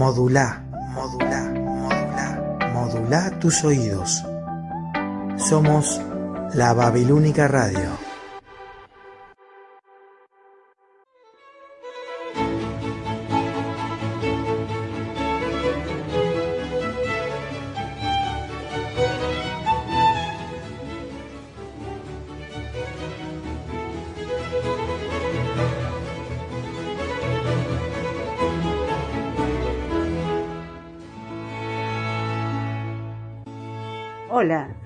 modula, modula, modula, modula tus oídos. Somos la Babilónica Radio.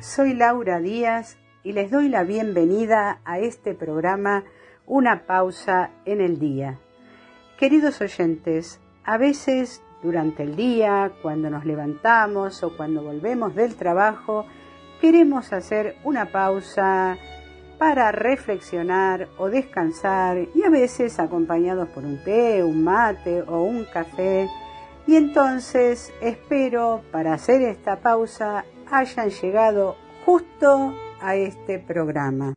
Soy Laura Díaz y les doy la bienvenida a este programa Una pausa en el día. Queridos oyentes, a veces durante el día, cuando nos levantamos o cuando volvemos del trabajo, queremos hacer una pausa para reflexionar o descansar y a veces acompañados por un té, un mate o un café. Y entonces espero para hacer esta pausa hayan llegado justo a este programa.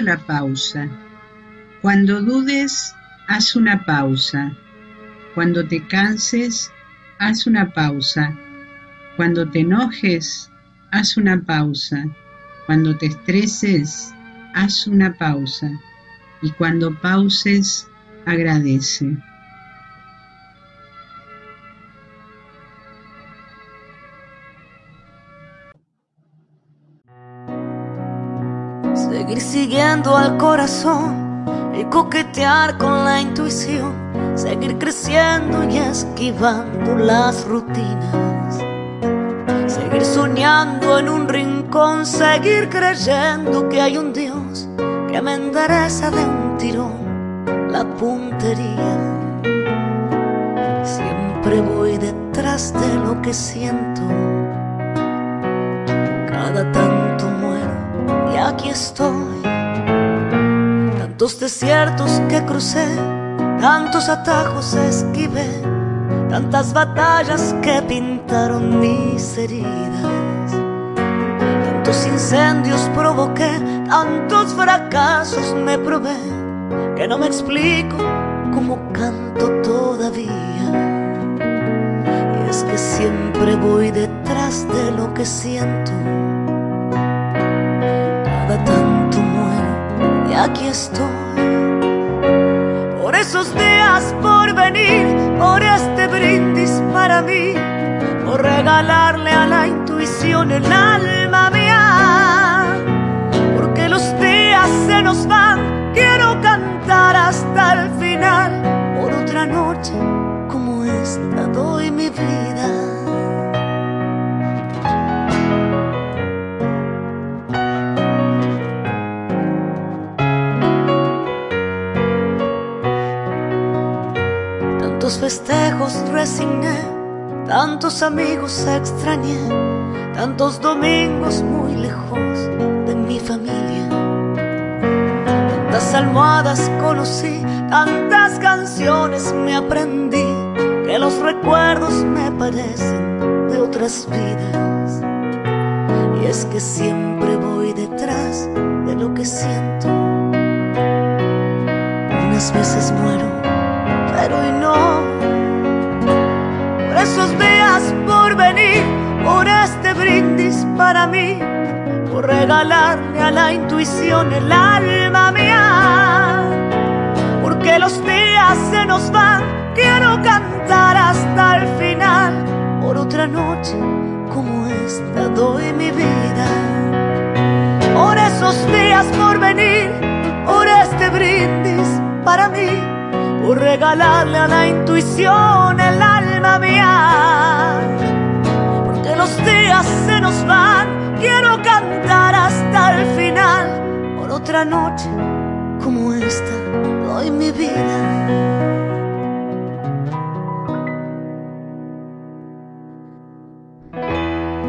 La pausa. Cuando dudes, haz una pausa. Cuando te canses, haz una pausa. Cuando te enojes, haz una pausa. Cuando te estreses, haz una pausa. Y cuando pauses, agradece. Siguiendo al corazón y coquetear con la intuición, seguir creciendo y esquivando las rutinas, seguir soñando en un rincón, seguir creyendo que hay un Dios que me endereza de un tirón la puntería. Siempre voy detrás de lo que siento, cada tanto y aquí estoy. Tantos desiertos que crucé, tantos atajos esquivé, tantas batallas que pintaron mis heridas. Tantos incendios provoqué, tantos fracasos me probé, que no me explico cómo canto todavía. Y es que siempre voy detrás de lo que siento aquí estoy. Por esos días por venir, por este brindis para mí, por regalarle a la intuición el alma mía. Porque los días se nos van, quiero cantar hasta el final. Por otra noche como esta doy mi vida. Festejos resigné, tantos amigos extrañé, tantos domingos muy lejos de mi familia. Tantas almohadas conocí, tantas canciones me aprendí, que los recuerdos me parecen de otras vidas. Y es que siempre voy detrás de lo que siento. Unas veces muero, por este brindis para mí, por regalarle a la intuición el alma mía. Porque los días se nos van, quiero cantar hasta el final, por otra noche como esta doy mi vida. Por esos días por venir, por este brindis para mí, por regalarle a la intuición el alma mía. Los días se nos van, quiero cantar hasta el final. Por otra noche como esta doy mi vida.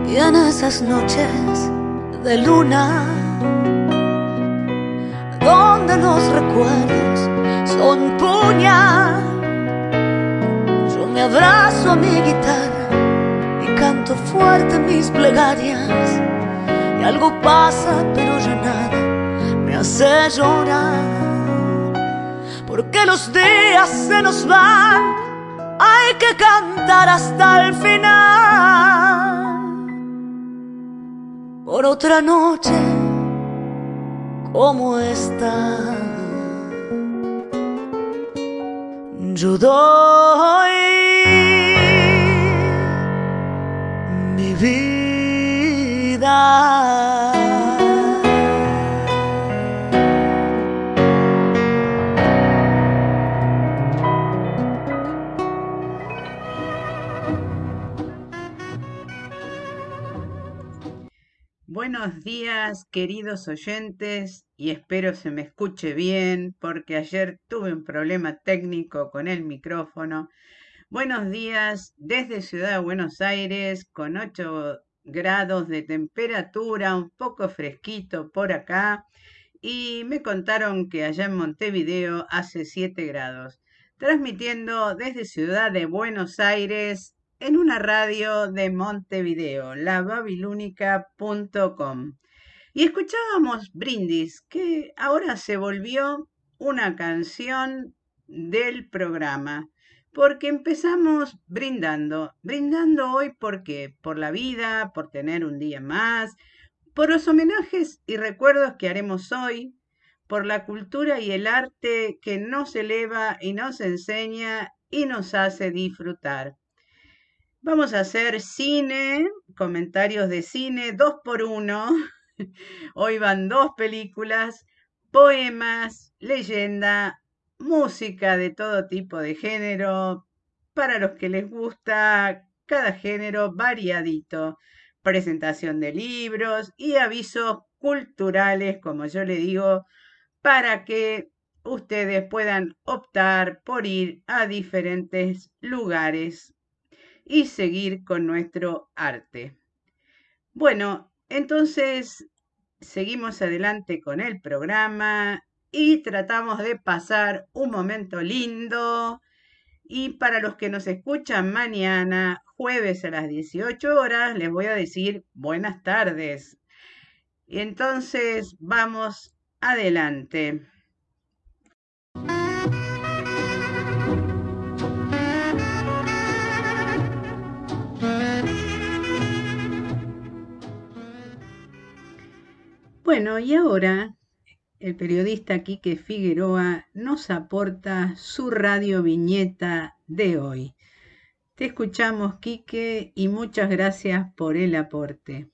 Y en esas noches de luna, donde los recuerdos son puñal, yo me abrazo a mi guitarra canto fuerte mis plegarias. Y algo pasa, pero ya nada me hace llorar. Porque los días se nos van, hay que cantar hasta el final por otra noche como esta. Yo doy mi vida. Buenos días, queridos oyentes, y espero se me escuche bien porque ayer tuve un problema técnico con el micrófono. Buenos días desde Ciudad de Buenos Aires con 8 grados de temperatura, un poco fresquito por acá, y me contaron que allá en Montevideo hace 7 grados. Transmitiendo desde Ciudad de Buenos Aires en una radio de Montevideo, lababilúnica.com. Y escuchábamos Brindis, que ahora se volvió una canción del programa, porque empezamos brindando. Brindando hoy ¿por qué? Por la vida, por tener un día más, por los homenajes y recuerdos que haremos hoy, por la cultura y el arte que nos eleva y nos enseña y nos hace disfrutar. Vamos a hacer cine, comentarios de cine, dos por uno. Hoy van dos películas, poemas, leyenda, música de todo tipo de género, para los que les gusta cada género variadito, presentación de libros y avisos culturales, como yo le digo, para que ustedes puedan optar por ir a diferentes lugares y seguir con nuestro arte. Bueno, entonces seguimos adelante con el programa y tratamos de pasar un momento lindo. Y para los que nos escuchan mañana, jueves a las 18 horas, les voy a decir buenas tardes. Y entonces vamos adelante. Bueno, y ahora el periodista Quique Figueroa nos aporta su radio viñeta de hoy. Te escuchamos, Quique, y muchas gracias por el aporte.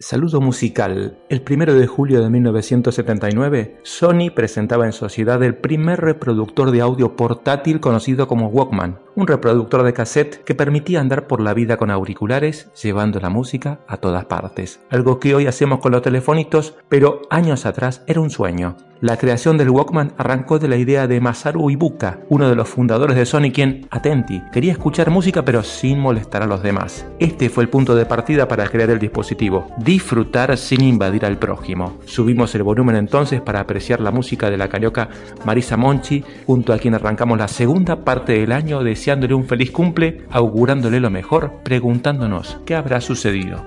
Saludo musical. El primero de julio de 1979, Sony presentaba en sociedad el primer reproductor de audio portátil conocido como Walkman, un reproductor de cassette que permitía andar por la vida con auriculares, llevando la música a todas partes. Algo que hoy hacemos con los telefonitos, pero años atrás era un sueño. La creación del Walkman arrancó de la idea de Masaru Ibuka, uno de los fundadores de Sony, quien, atenti, quería escuchar música pero sin molestar a los demás. Este fue el punto de partida para crear el dispositivo, disfrutar sin invadir al prójimo. Subimos el volumen entonces para apreciar la música de la carioca Marisa Monchi, junto a quien arrancamos la segunda parte del año deseándole un feliz cumple, augurándole lo mejor, preguntándonos qué habrá sucedido.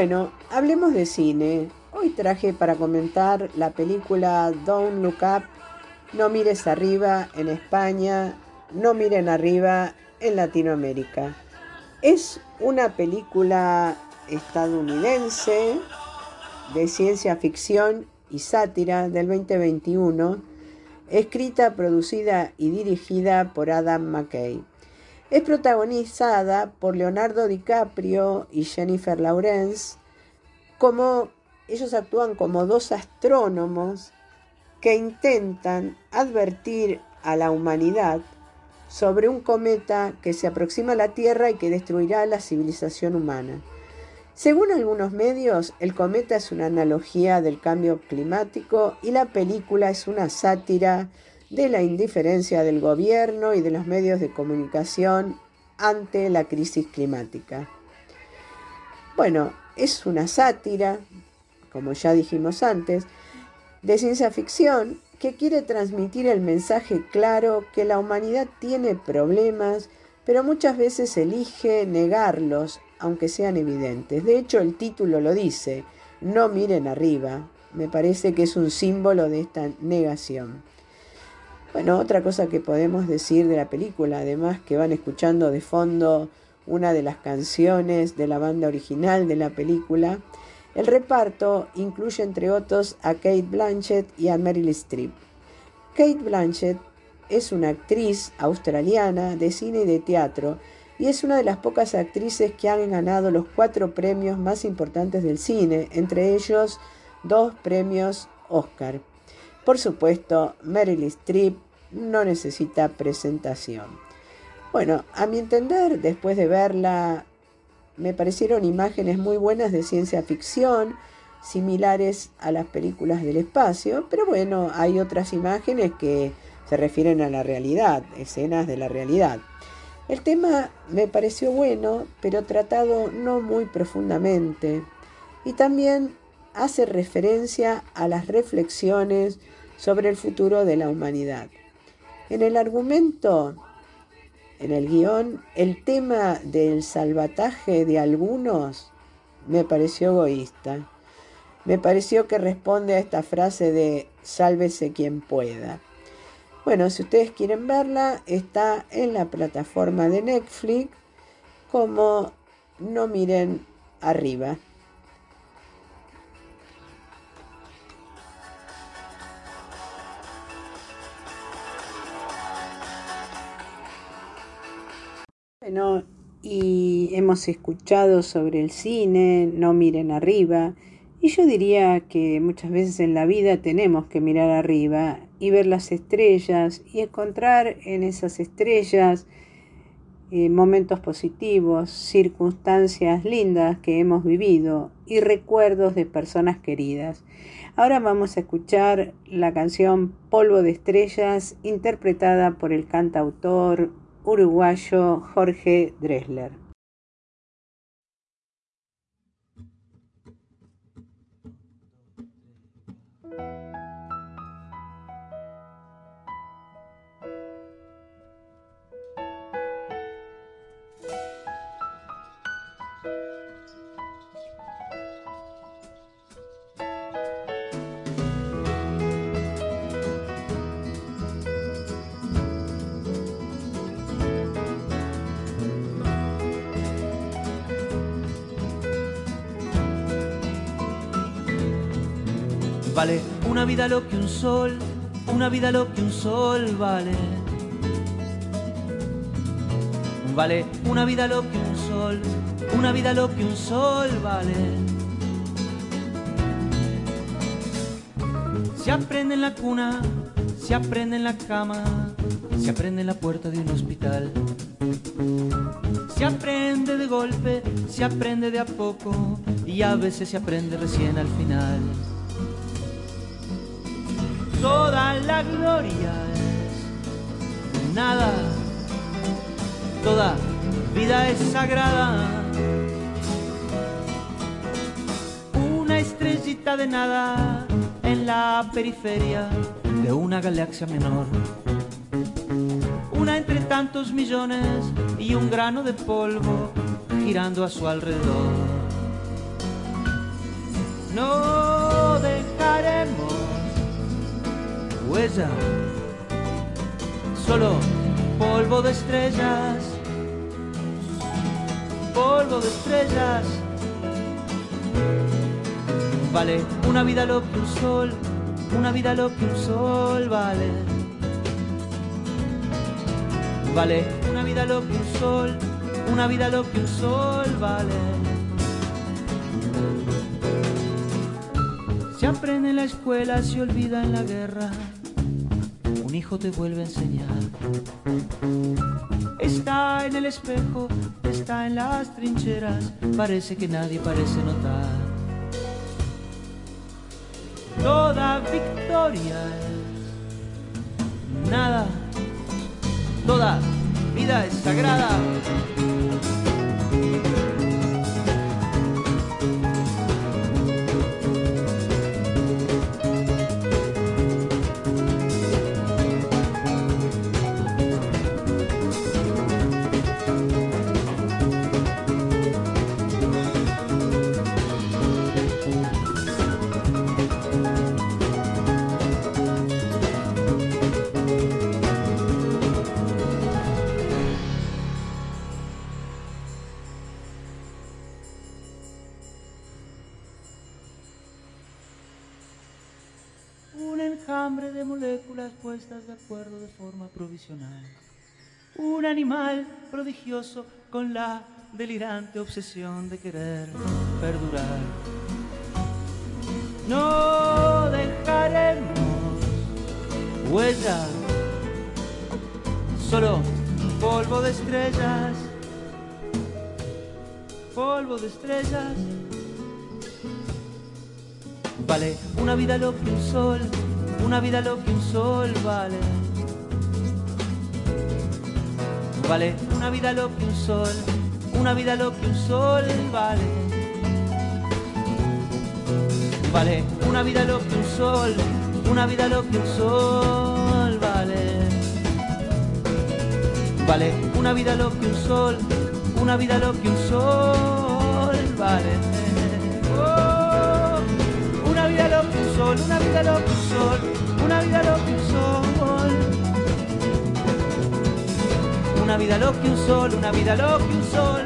Bueno, hablemos de cine. Hoy traje para comentar la película Don't Look Up, No mires arriba en España, No miren arriba en Latinoamérica. Es una película estadounidense de ciencia ficción y sátira del 2021, escrita, producida y dirigida por Adam McKay. Es protagonizada por Leonardo DiCaprio y Jennifer Lawrence, como ellos actúan como dos astrónomos que intentan advertir a la humanidad sobre un cometa que se aproxima a la Tierra y que destruirá la civilización humana. Según algunos medios, el cometa es una analogía del cambio climático y la película es una sátira de la indiferencia del gobierno y de los medios de comunicación ante la crisis climática. Bueno, es una sátira, como ya dijimos antes, de ciencia ficción que quiere transmitir el mensaje claro que la humanidad tiene problemas, pero muchas veces elige negarlos, aunque sean evidentes. De hecho, el título lo dice, no miren arriba. Me parece que es un símbolo de esta negación. Bueno, otra cosa que podemos decir de la película, además que van escuchando de fondo una de las canciones de la banda original de la película, el reparto incluye entre otros a Kate Blanchett y a Meryl Streep. Kate Blanchett es una actriz australiana de cine y de teatro y es una de las pocas actrices que han ganado los cuatro premios más importantes del cine, entre ellos dos premios Oscar. Por supuesto, Meryl Streep no necesita presentación. Bueno, a mi entender, después de verla, me parecieron imágenes muy buenas de ciencia ficción, similares a las películas del espacio, pero bueno, hay otras imágenes que se refieren a la realidad, escenas de la realidad. El tema me pareció bueno, pero tratado no muy profundamente, y también hace referencia a las reflexiones sobre el futuro de la humanidad. En el argumento, en el guion, el tema del salvataje de algunos me pareció egoísta. Me pareció que responde a esta frase de sálvese quien pueda. Bueno, si ustedes quieren verla, está en la plataforma de Netflix como No miren arriba. Y hemos escuchado sobre el cine, no miren arriba, y yo diría que muchas veces en la vida tenemos que mirar arriba y ver las estrellas y encontrar en esas estrellas eh, momentos positivos, circunstancias lindas que hemos vivido y recuerdos de personas queridas. Ahora vamos a escuchar la canción Polvo de Estrellas interpretada por el cantautor uruguayo Jorge Dresler. Vale una vida lo que un sol, una vida lo que un sol vale. Vale una vida lo que un sol, una vida lo que un sol vale. Se aprende en la cuna, se aprende en la cama, se aprende en la puerta de un hospital. Se aprende de golpe, se aprende de a poco y a veces se aprende recién al final toda la gloria es nada, toda vida es sagrada. Una estrellita de nada en la periferia de una galaxia menor. Una entre tantos millones y un grano de polvo girando a su alrededor. no huella, solo polvo de estrellas, polvo de estrellas. Vale una vida lo que un sol, una vida lo que un sol vale. Vale una vida lo que un sol, una vida lo que un sol vale. Se aprende en la escuela, se olvida en la guerra. Un hijo te vuelve a enseñar. Está en el espejo, está en las trincheras. Parece que nadie parece notar. Toda victoria es nada. Toda vida es sagrada. Puestas de acuerdo de forma provisional. Un animal prodigioso con la delirante obsesión de querer perdurar. No dejaremos huella, solo polvo de estrellas, polvo de estrellas. Vale una vida lo que un sol, una vida lo que un sol vale. Vale una vida lo que un sol, una vida lo que un sol vale. Vale una vida lo que un sol, una vida lo que un sol vale. Vale una vida lo que un sol, una vida lo que un sol vale. Oh, sol, una vida lo que un sol, una vida lo que un sol. Una vida lo que un sol, una vida lo que un sol,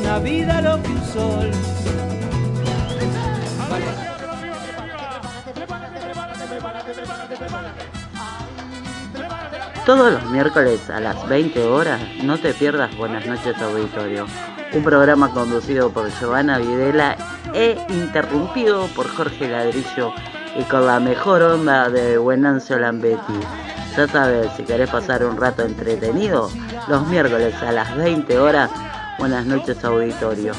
una vida lo que un sol. Todos los miércoles a las 20 horas no te pierdas Buenas noches Auditorio, un programa conducido por Giovanna Videla e interrumpido por Jorge Ladrillo y con la mejor onda de Buenancio Lambetti. Ya sabes, si querés pasar un rato entretenido, los miércoles a las 20 horas, Buenas noches Auditorio,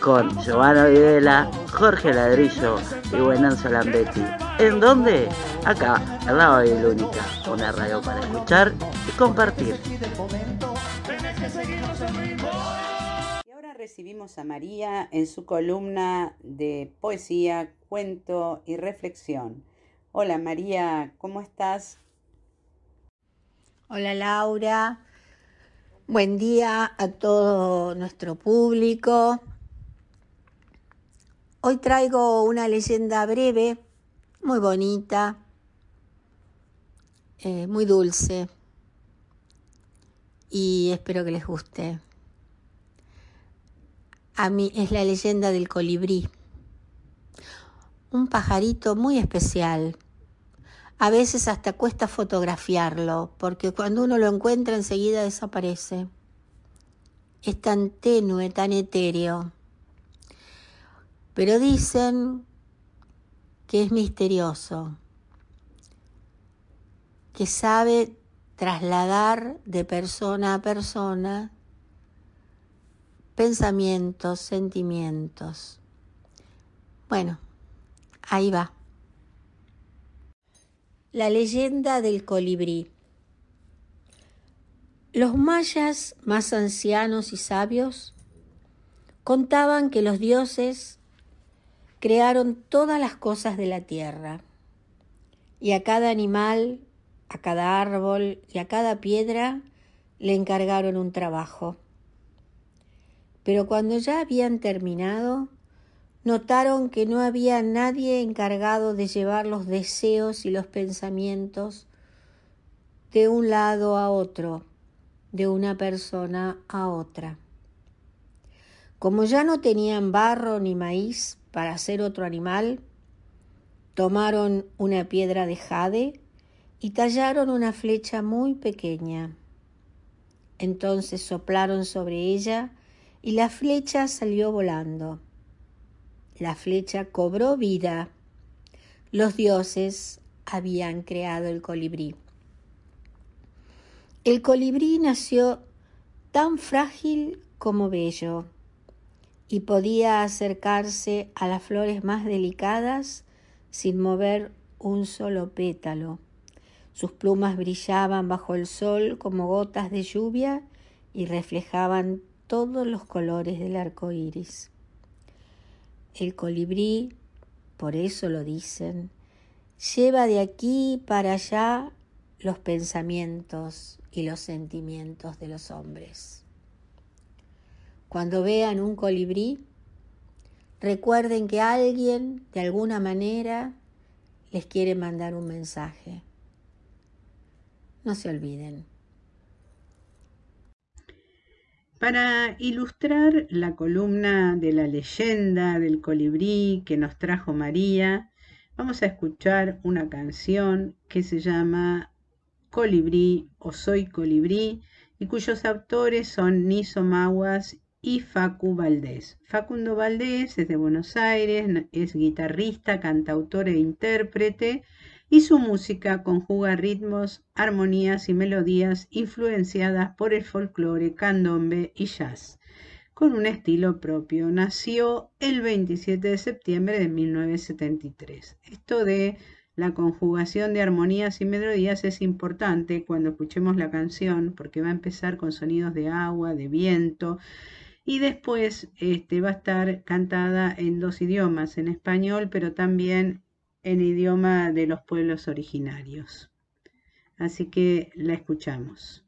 con Giovanna Videla, Jorge Ladrillo y Buenancio Lambetti. ¿En dónde? Acá, al lado de Lúnica, una radio para escuchar y compartir. Recibimos a María en su columna de poesía, cuento y reflexión. Hola María, ¿cómo estás? Hola Laura, buen día a todo nuestro público. Hoy traigo una leyenda breve, muy bonita, eh, muy dulce y espero que les guste. A mí es la leyenda del colibrí, un pajarito muy especial. A veces hasta cuesta fotografiarlo, porque cuando uno lo encuentra enseguida desaparece. Es tan tenue, tan etéreo. Pero dicen que es misterioso, que sabe trasladar de persona a persona pensamientos, sentimientos. Bueno, ahí va. La leyenda del colibrí. Los mayas más ancianos y sabios contaban que los dioses crearon todas las cosas de la tierra y a cada animal, a cada árbol y a cada piedra le encargaron un trabajo. Pero cuando ya habían terminado, notaron que no había nadie encargado de llevar los deseos y los pensamientos de un lado a otro, de una persona a otra. Como ya no tenían barro ni maíz para hacer otro animal, tomaron una piedra de jade y tallaron una flecha muy pequeña. Entonces soplaron sobre ella y la flecha salió volando. La flecha cobró vida. Los dioses habían creado el colibrí. El colibrí nació tan frágil como bello y podía acercarse a las flores más delicadas sin mover un solo pétalo. Sus plumas brillaban bajo el sol como gotas de lluvia y reflejaban todos los colores del arco iris. El colibrí, por eso lo dicen, lleva de aquí para allá los pensamientos y los sentimientos de los hombres. Cuando vean un colibrí, recuerden que alguien, de alguna manera, les quiere mandar un mensaje. No se olviden. Para ilustrar la columna de la leyenda del colibrí que nos trajo María, vamos a escuchar una canción que se llama Colibrí o Soy Colibrí y cuyos autores son Niso Maguas y Facu Valdés. Facundo Valdés es de Buenos Aires, es guitarrista, cantautor e intérprete y su música conjuga ritmos, armonías y melodías influenciadas por el folclore, candombe y jazz, con un estilo propio. Nació el 27 de septiembre de 1973. Esto de la conjugación de armonías y melodías es importante cuando escuchemos la canción porque va a empezar con sonidos de agua, de viento y después este, va a estar cantada en dos idiomas, en español pero también en idioma de los pueblos originarios. Así que la escuchamos.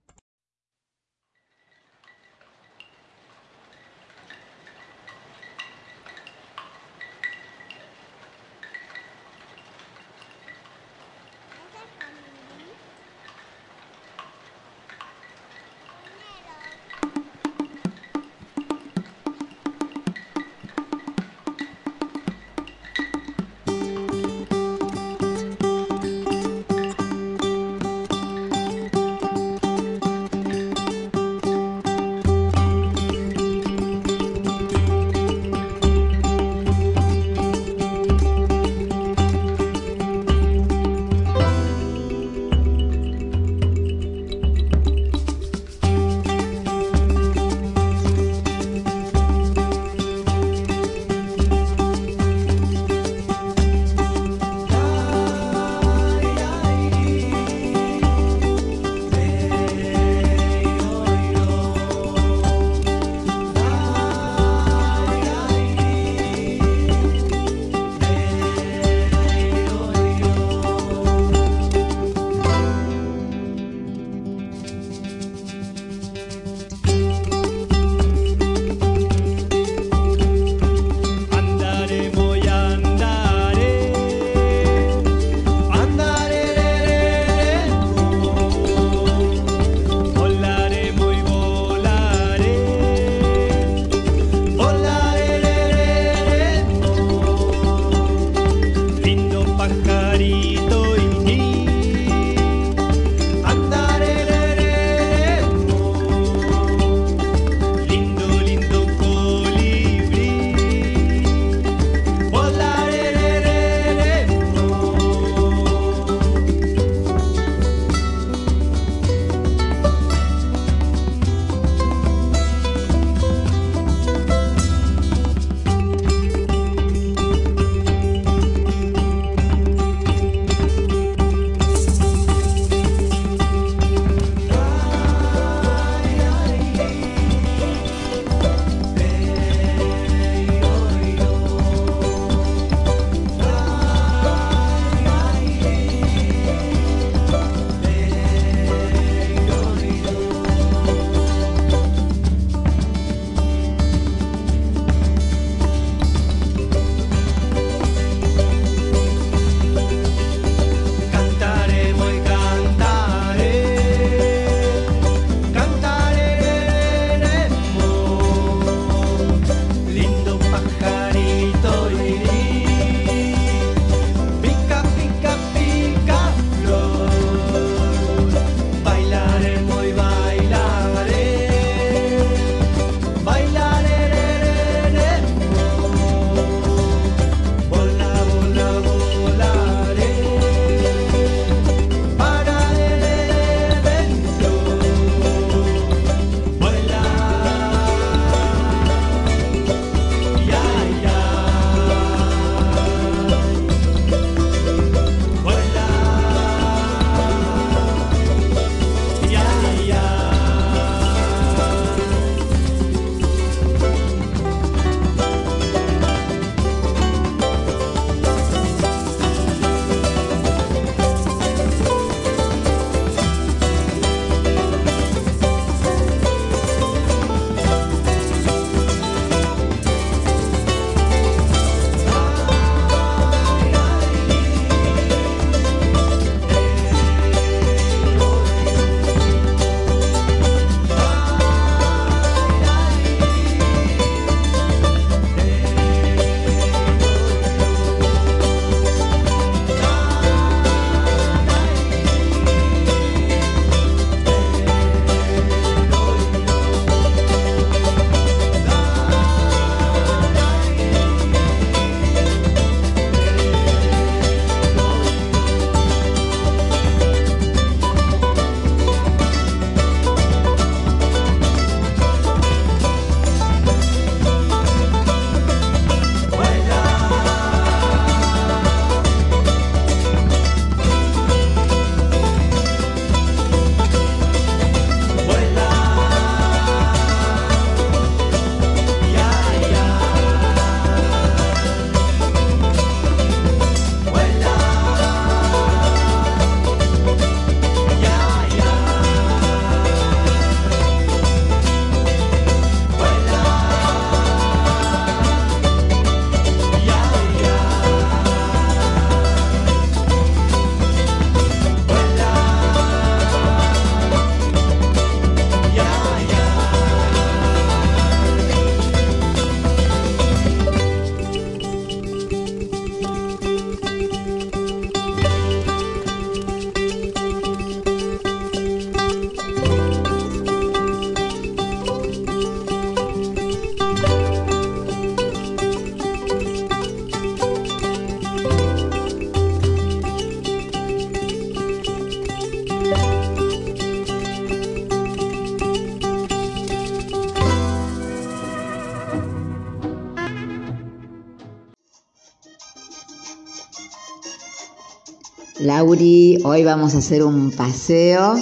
Hoy vamos a hacer un paseo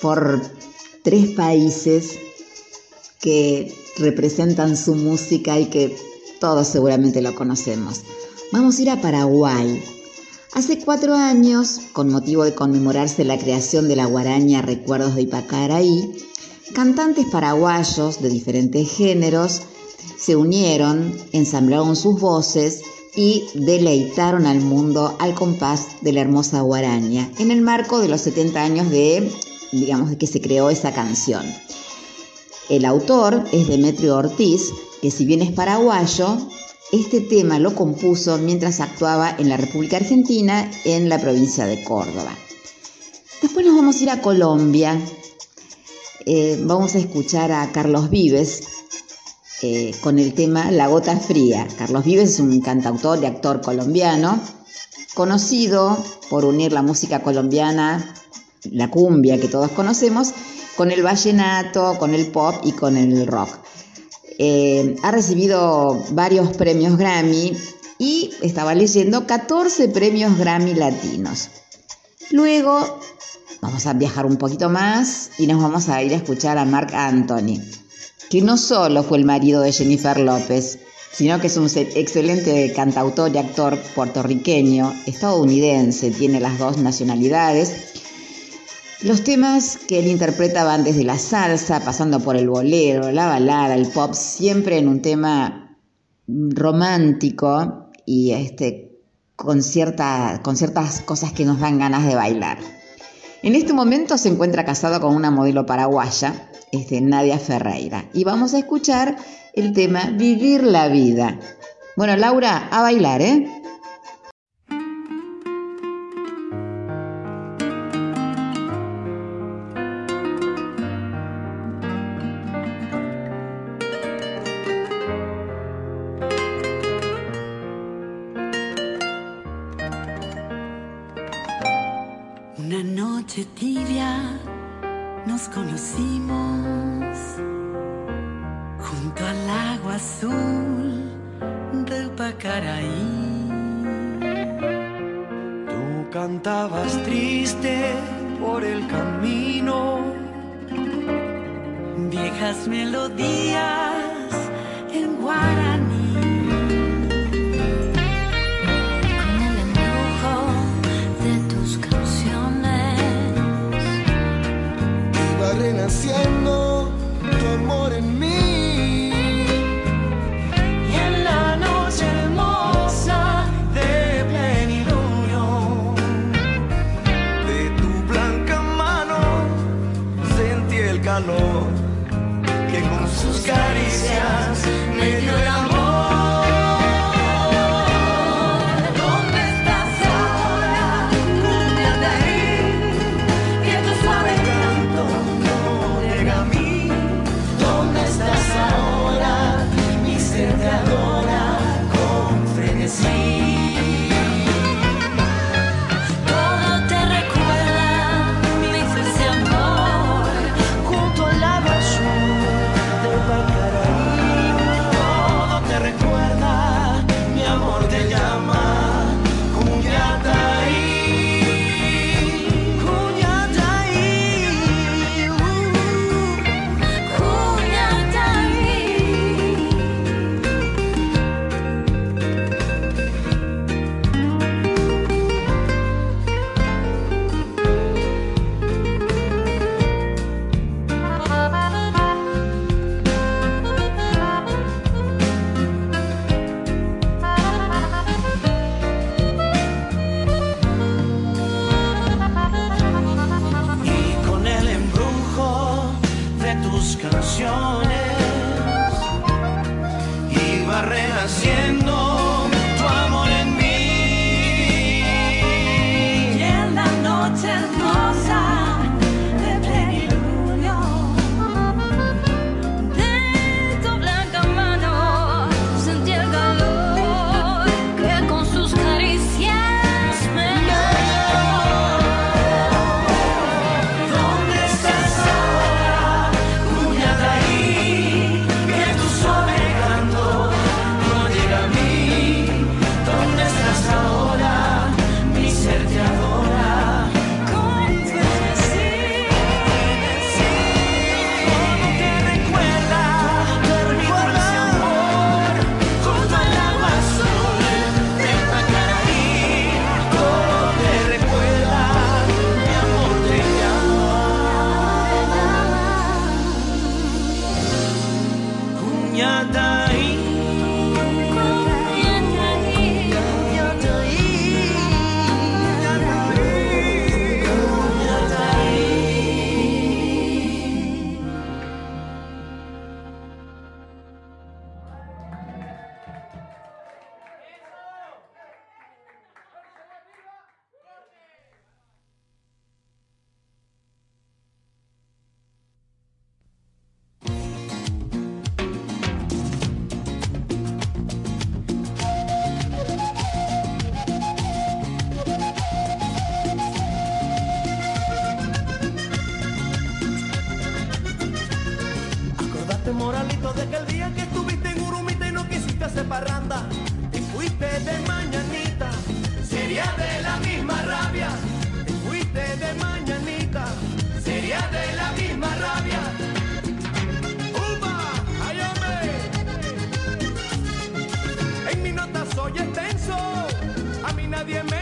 por tres países que representan su música y que todos seguramente lo conocemos. Vamos a ir a Paraguay. Hace cuatro años, con motivo de conmemorarse la creación de la guaraña Recuerdos de Ipacaraí, cantantes paraguayos de diferentes géneros se unieron, ensamblaron sus voces y deleitaron al mundo al compás de la hermosa guaraña, en el marco de los 70 años de, digamos, de que se creó esa canción. El autor es Demetrio Ortiz, que si bien es paraguayo, este tema lo compuso mientras actuaba en la República Argentina en la provincia de Córdoba. Después nos vamos a ir a Colombia. Eh, vamos a escuchar a Carlos Vives con el tema La Gota Fría. Carlos Vives es un cantautor y actor colombiano, conocido por unir la música colombiana, la cumbia que todos conocemos, con el vallenato, con el pop y con el rock. Eh, ha recibido varios premios Grammy y estaba leyendo 14 premios Grammy latinos. Luego vamos a viajar un poquito más y nos vamos a ir a escuchar a Mark Anthony, que no solo fue el marido de Jennifer López, sino que es un excelente cantautor y actor puertorriqueño, estadounidense, tiene las dos nacionalidades los temas que él interpreta van desde la salsa, pasando por el bolero, la balada, el pop, siempre en un tema romántico y este, con, con ciertas cosas que nos dan ganas de bailar. En este momento se encuentra casado con una modelo paraguaya, Nadia Ferreira, y vamos a escuchar el tema Vivir la vida. Bueno, Laura, a bailar, ¿eh? Moralito de aquel día que estuviste en Urumita y no quisiste hacer parranda Te fuiste de mañanita, sería de la misma rabia Te fuiste de mañanita, sería de la misma rabia ¡Upa! ¡Ay! En mi nota soy extenso, a mí nadie me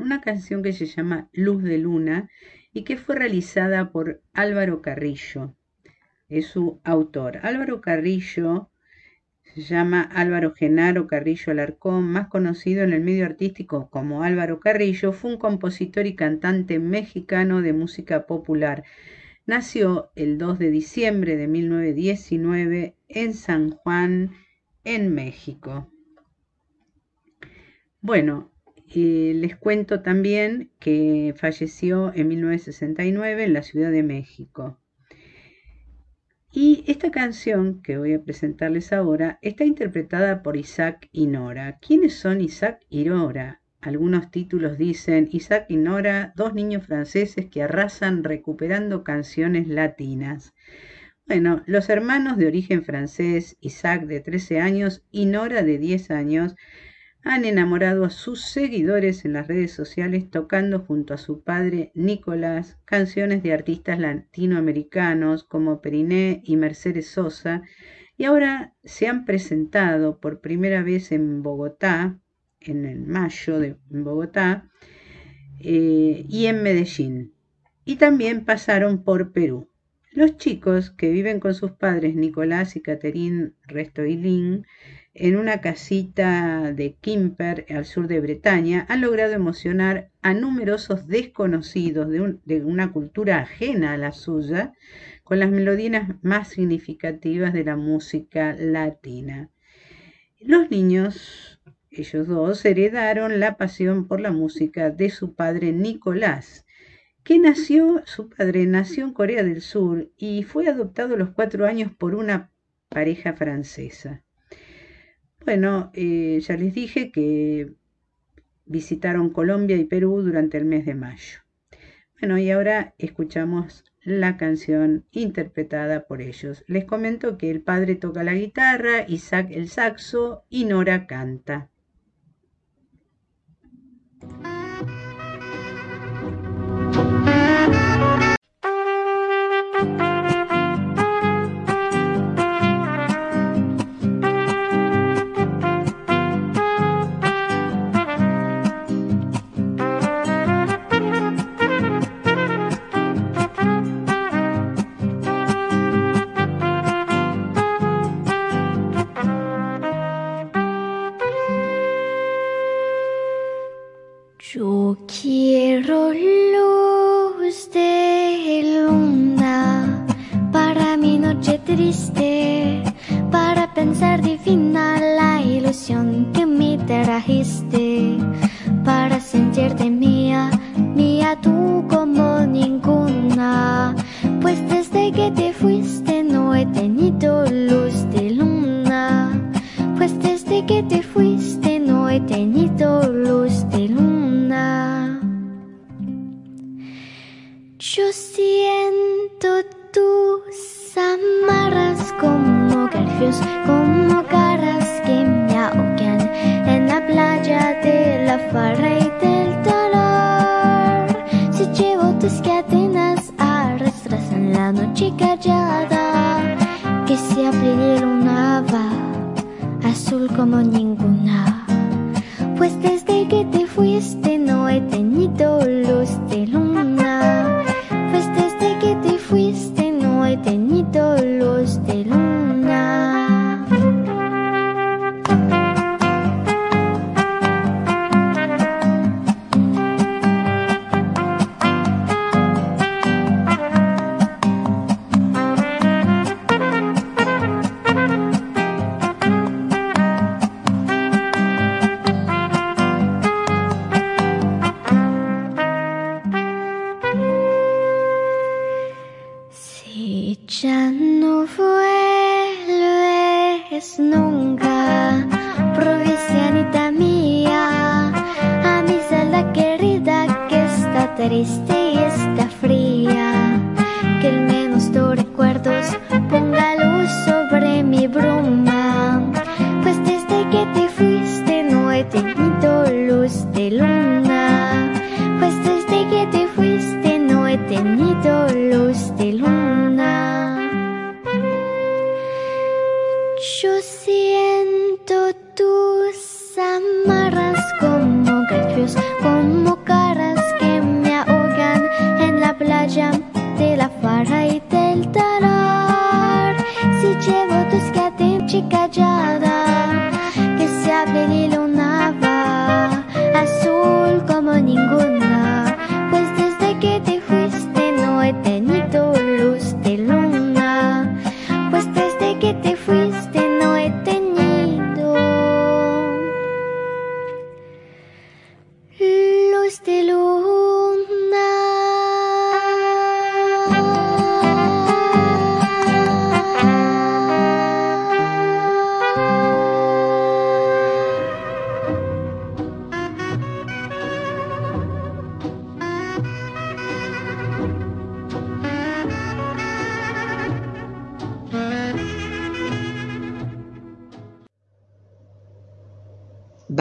una canción que se llama Luz de Luna y que fue realizada por Álvaro Carrillo, es su autor. Álvaro Carrillo se llama Álvaro Genaro Carrillo Alarcón, más conocido en el medio artístico como Álvaro Carrillo, fue un compositor y cantante mexicano de música popular. Nació el 2 de diciembre de 1919 en San Juan, en México. Bueno, les cuento también que falleció en 1969 en la Ciudad de México. Y esta canción que voy a presentarles ahora está interpretada por Isaac y Nora. ¿Quiénes son Isaac y Nora? Algunos títulos dicen Isaac y Nora, dos niños franceses que arrasan recuperando canciones latinas. Bueno, los hermanos de origen francés, Isaac de 13 años y Nora de 10 años, han enamorado a sus seguidores en las redes sociales tocando junto a su padre Nicolás canciones de artistas latinoamericanos como Periné y Mercedes Sosa y ahora se han presentado por primera vez en Bogotá, en el mayo de Bogotá eh, y en Medellín y también pasaron por Perú. Los chicos que viven con sus padres Nicolás y Caterín Restoilín en una casita de Quimper, al sur de Bretaña, han logrado emocionar a numerosos desconocidos de, una cultura ajena a la suya con las melodías más significativas de la música latina. Los niños, ellos dos, heredaron la pasión por la música de su padre Nicolás, que nació, su padre nació en Corea del Sur y fue adoptado a los cuatro años por una pareja francesa. Bueno, eh, ya les dije que visitaron Colombia y Perú durante el mes de mayo. Bueno, y ahora escuchamos la canción interpretada por ellos. Les comento que el padre toca la guitarra, Isaac el saxo y Nora canta.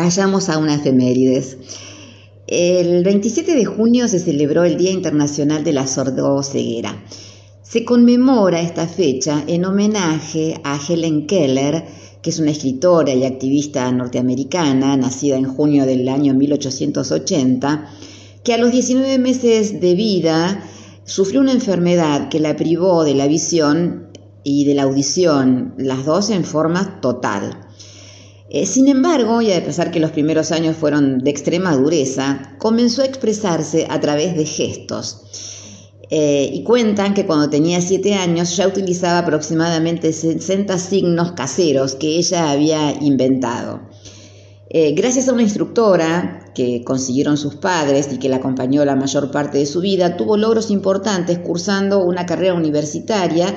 Vayamos a una efemérides. El 27 de junio se celebró el Día Internacional de la Sordoceguera. Se conmemora esta fecha en homenaje a Helen Keller, que es una escritora y activista norteamericana, nacida en junio del año 1880, que a los 19 meses de vida sufrió una enfermedad que la privó de la visión y de la audición, las dos en forma total. Eh, sin embargo, y a pesar que los primeros años fueron de extrema dureza, comenzó a expresarse a través de gestos. Eh, y cuentan que cuando tenía 7 años ya utilizaba aproximadamente 60 signos caseros que ella había inventado. Eh, gracias a una instructora que consiguieron sus padres y que la acompañó la mayor parte de su vida, tuvo logros importantes cursando una carrera universitaria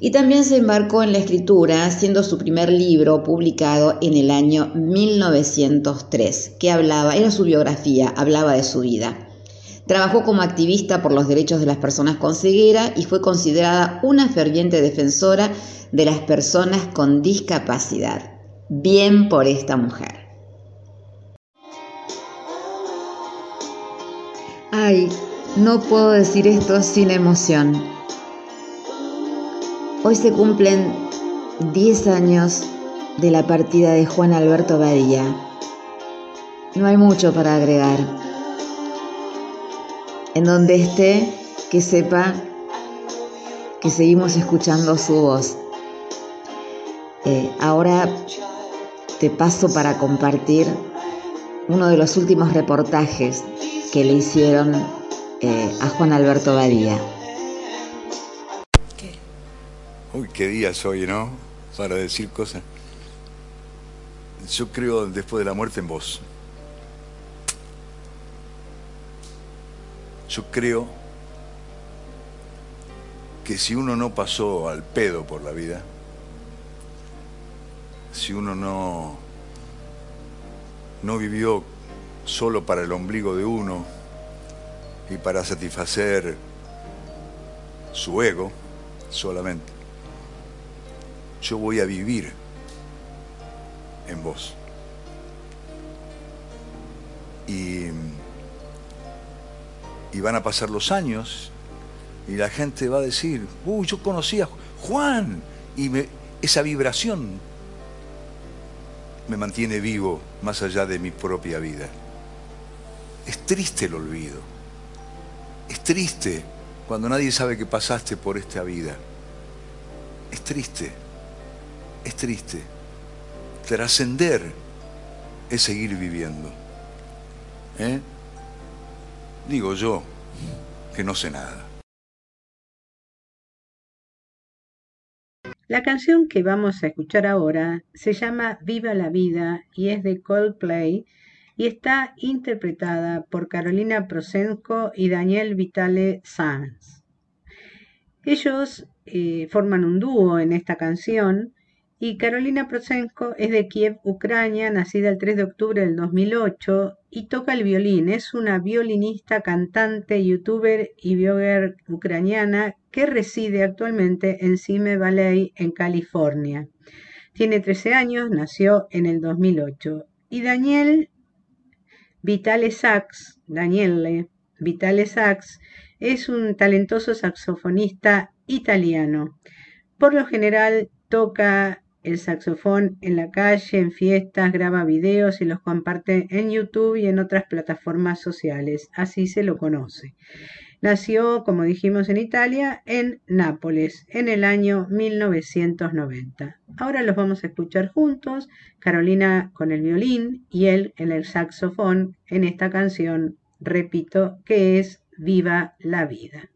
y también se embarcó en la escritura, siendo su primer libro publicado en el año 1903, que hablaba, era su biografía, hablaba de su vida. Trabajó como activista por los derechos de las personas con ceguera y fue considerada una ferviente defensora de las personas con discapacidad. Bien por esta mujer. Ay, no puedo decir esto sin emoción. Hoy se cumplen 10 años de la partida de Juan Alberto Badía. No hay mucho para agregar. En donde esté, que sepa que seguimos escuchando su voz. Eh, ahora te paso para compartir uno de los últimos reportajes que le hicieron eh, a Juan Alberto Badía. Qué día soy, ¿no? Para decir cosas. Yo creo después de la muerte en vos. Yo creo que si uno no pasó al pedo por la vida, si uno no, no vivió solo para el ombligo de uno y para satisfacer su ego solamente, yo voy a vivir en vos. Y, y van a pasar los años y la gente va a decir, uy, yo conocí a Juan, y esa vibración me mantiene vivo más allá de mi propia vida. Es triste el olvido. Es triste cuando nadie sabe que pasaste por esta vida. Es triste. Es triste. Trascender es seguir viviendo. ¿Eh? Digo yo que no sé nada. La canción que vamos a escuchar ahora se llama Viva la Vida y es de Coldplay y está interpretada por Carolina Prosenko y Daniel Vitale Sanz. Ellos eh, forman un dúo en esta canción y Carolina Prosenko es de Kiev, Ucrania, nacida el 3 de octubre del 2008 y toca el violín. Es una violinista, cantante, youtuber y blogger ucraniana que reside actualmente en Sime Valley, en California. Tiene 13 años, nació en el 2008. Y Daniel Vitale Sax, Daniele Vitale Sax, es un talentoso saxofonista italiano. Por lo general toca el saxofón en la calle, en fiestas, graba videos y los comparte en YouTube y en otras plataformas sociales. Así se lo conoce. Nació, como dijimos en Italia, en Nápoles en el año 1990. Ahora los vamos a escuchar juntos, Carolina con el violín y él en el saxofón en esta canción, repito, que es Viva la vida.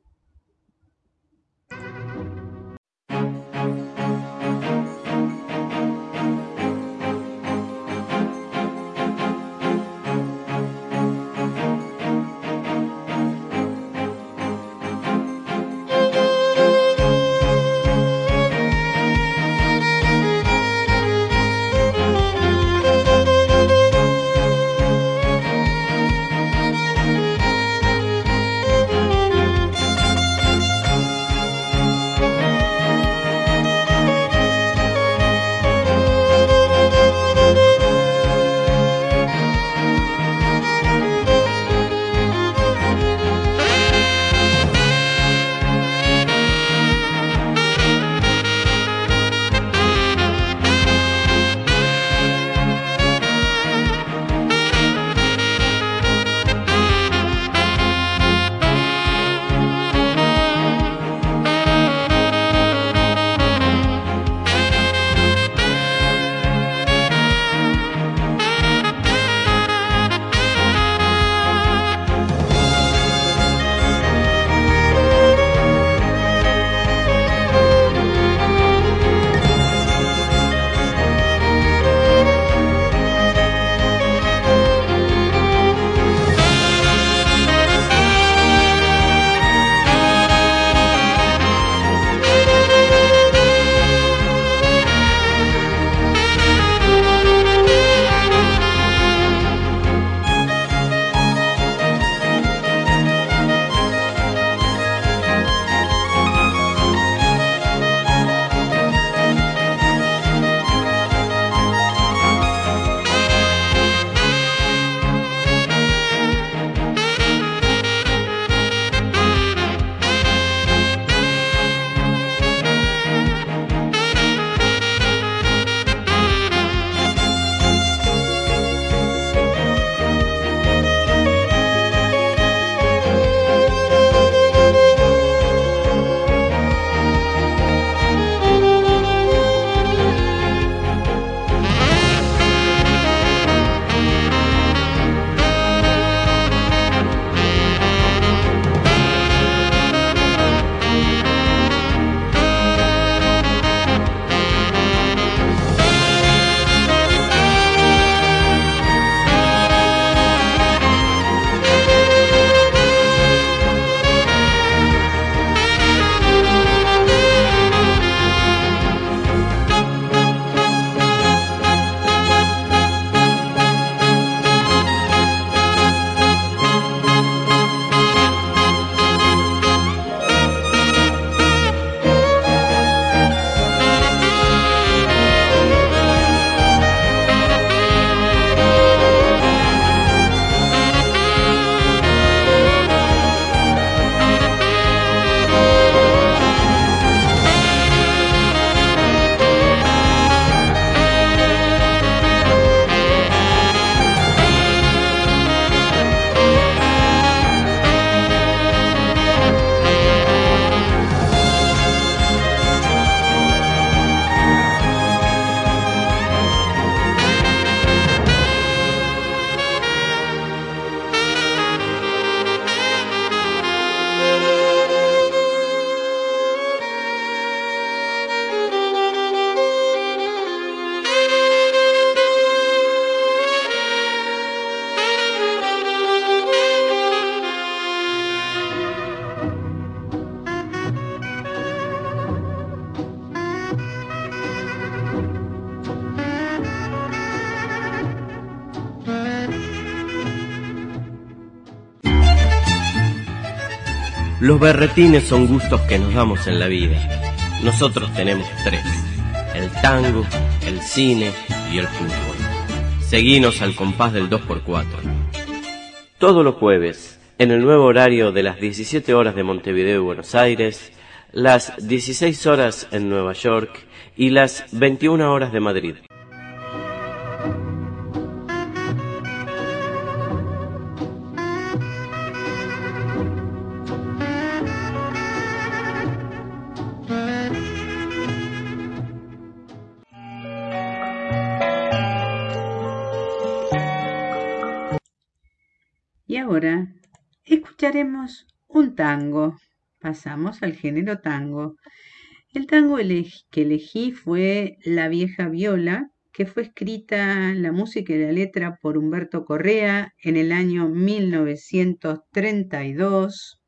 Los berretines son gustos que nos damos en la vida. Nosotros tenemos tres. El tango, el cine y el fútbol. Seguinos al compás del 2x4. Todos los jueves, en el nuevo horario de las 17 horas de Montevideo y Buenos Aires, las 16 horas en Nueva York y las 21 horas de Madrid. Y ahora escucharemos un tango. Pasamos al género tango. El tango que elegí fue La vieja viola, que fue escrita la música y la letra por Humberto Correa en el año 1932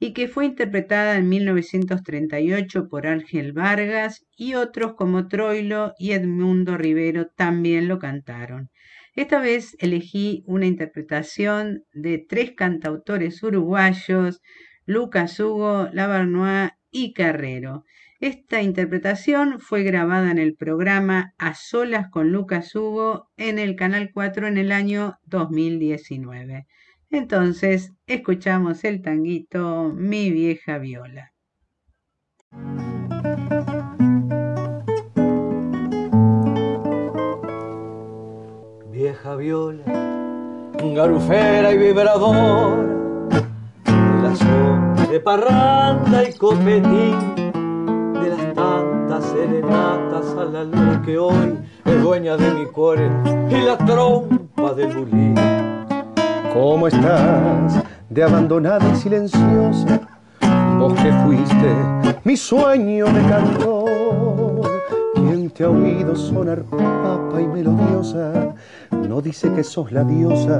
y que fue interpretada en 1938 por Ángel Vargas y otros como Troilo y Edmundo Rivero también lo cantaron. Esta vez elegí una interpretación de tres cantautores uruguayos, Lucas Hugo, Lavarnois y Carrero. Esta interpretación fue grabada en el programa A Solas con Lucas Hugo en el Canal 4 en el año 2019. Entonces, escuchamos el tanguito Mi vieja viola. Vieja viola, garufera y vibradora, de la de parranda y copetín, de las tantas serenatas a la luz que hoy es dueña de mi cuerpo y la trompa del bulín. ¿Cómo estás? De abandonada y silenciosa, vos que fuiste mi sueño de cantor. ¿Quién te ha oído sonar papa y melodiosa? no dice que sos la diosa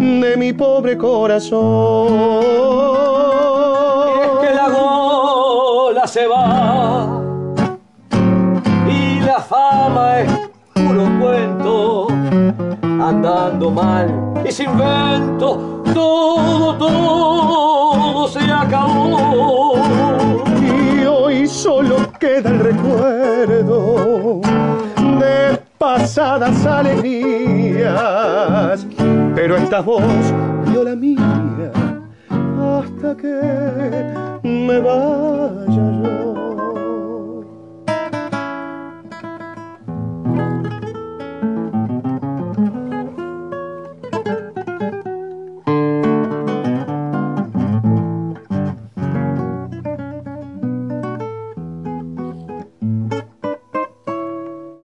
de mi pobre corazón. Es que la gola se va y la fama es puro cuento, andando mal y sin vento, todo, todo se acabó. Y hoy solo queda el recuerdo de pasadas alegrías, pero esta voz vio la mía hasta que me vaya yo.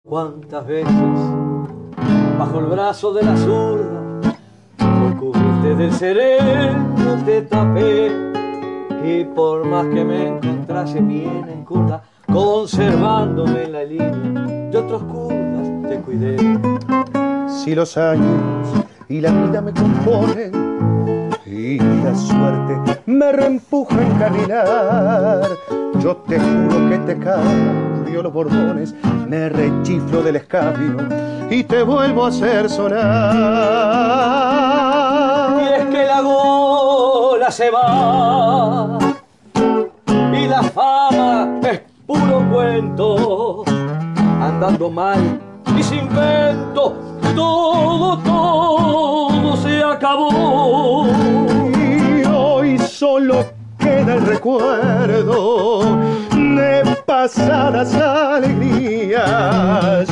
Cuántas veces bajo el brazo de la zurda lo cubriste del sereno te tapé. Y por más que me encontrase bien en conservándome en la línea de otros curdas te cuidé. Si los años y la vida me componen y la suerte me reempuja a encaminar yo te juro que te los bordones me rechiflo del escabio y te vuelvo a hacer sonar. Y es que la gola se va y la fama es puro cuento, andando mal y sin vento, todo, todo se acabó. Y hoy solo queda el recuerdo pasadas alegrías.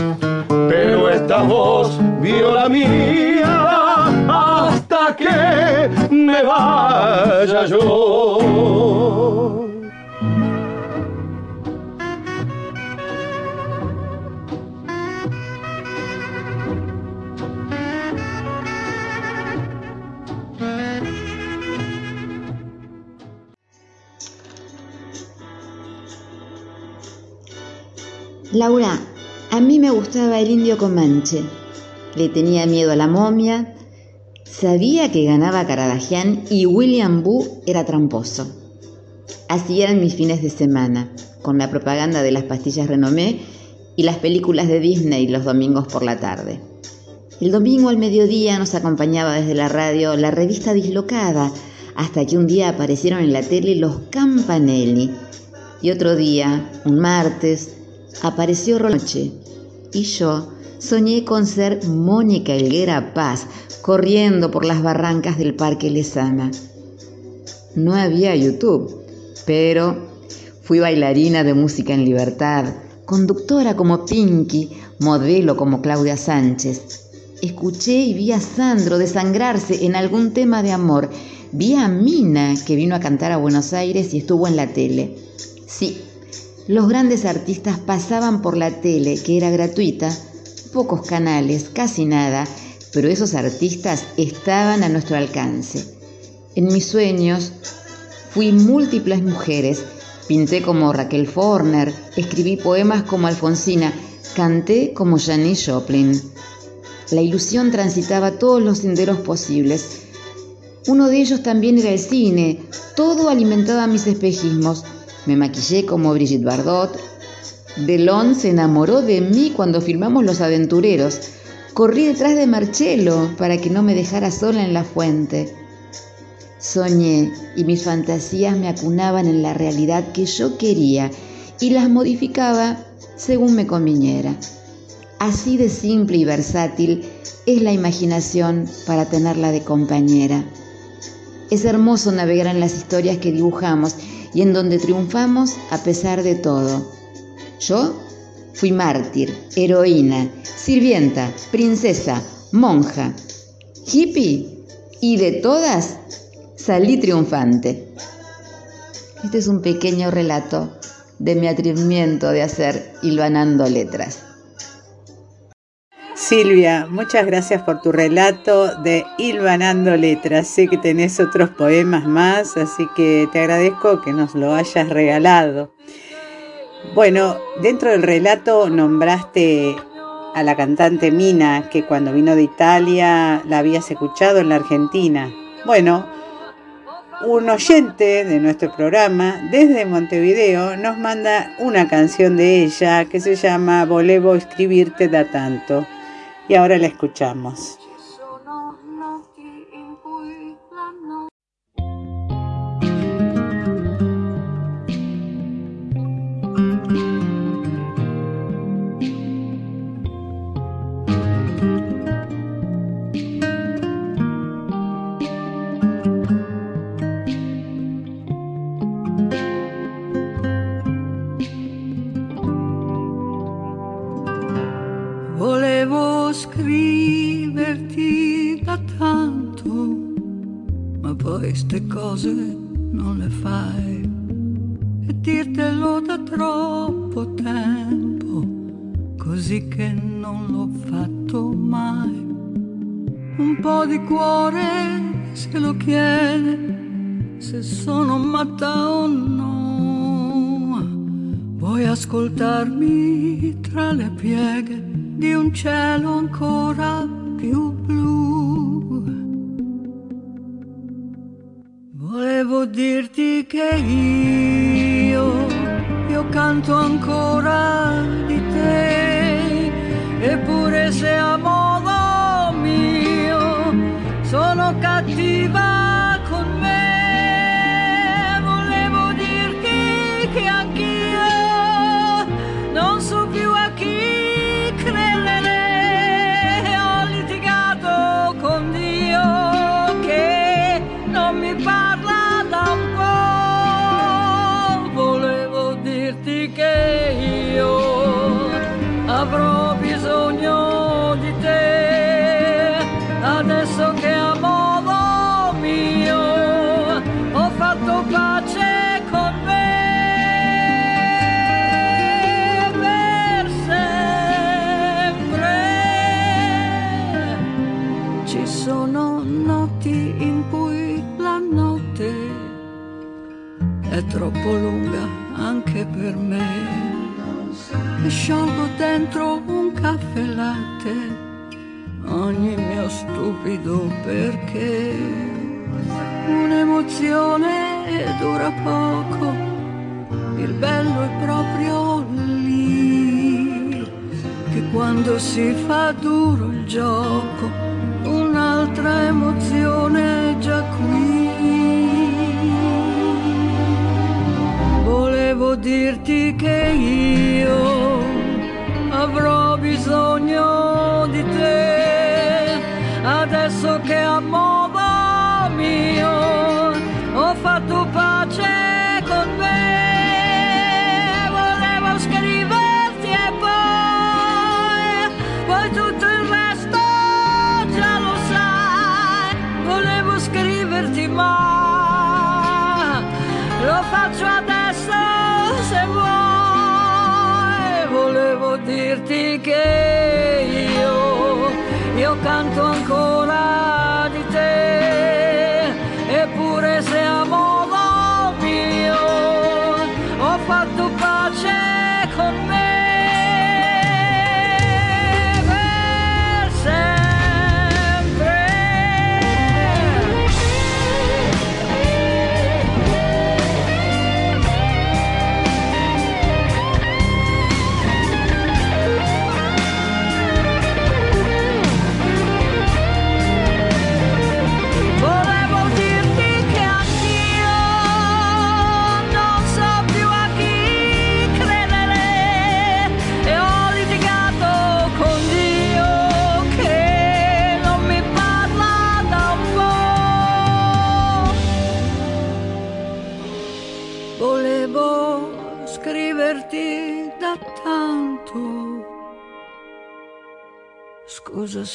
Pero esta voz vio la mía hasta que me vaya yo. Laura, a mí me gustaba el indio Comanche. Le tenía miedo a la momia. Sabía que ganaba Caradagian y William Boo era tramposo. Así eran mis fines de semana, con la propaganda de las pastillas Renomé y las películas de Disney los domingos por la tarde. El domingo al mediodía nos acompañaba desde la radio la revista Dislocada, hasta que un día aparecieron en la tele los Campanelli. Y otro día, un martes, apareció Roche y yo soñé con ser Mónica Helguera Paz corriendo por las barrancas del Parque Lesama. No había YouTube, pero fui bailarina de música en libertad, conductora como Pinky, modelo como Claudia Sánchez. Escuché y vi a Sandro desangrarse en algún tema de amor. Vi a Mina, que vino a cantar a Buenos Aires y estuvo en la tele. Sí, los grandes artistas pasaban por la tele, que era gratuita, pocos canales, casi nada, pero esos artistas estaban a nuestro alcance. En mis sueños fui múltiples mujeres, pinté como Raquel Forner, escribí poemas como Alfonsina, canté como Janis Joplin. La ilusión transitaba todos los senderos posibles. Uno de ellos también era el cine, todo alimentaba mis espejismos. Me maquillé como Brigitte Bardot. Delon se enamoró de mí cuando filmamos Los Aventureros. Corrí detrás de Marcello para que no me dejara sola en la fuente. Soñé y mis fantasías me acunaban en la realidad que yo quería y las modificaba según me conviniera. Así de simple y versátil es la imaginación para tenerla de compañera. Es hermoso navegar en las historias que dibujamos y en donde triunfamos a pesar de todo. Yo fui mártir, heroína, sirvienta, princesa, monja, hippie y de todas salí triunfante. Este es un pequeño relato de mi atrevimiento de hacer hilvanando letras. Silvia, muchas gracias por tu relato de Hilvanando Letras. Sé que tenés otros poemas más, así que te agradezco que nos lo hayas regalado. Bueno, dentro del relato nombraste a la cantante Mina, que cuando vino de Italia la habías escuchado en la Argentina. Bueno, un oyente de nuestro programa desde Montevideo nos manda una canción de ella que se llama Volevo escribirte da tanto y ahora la escuchamos.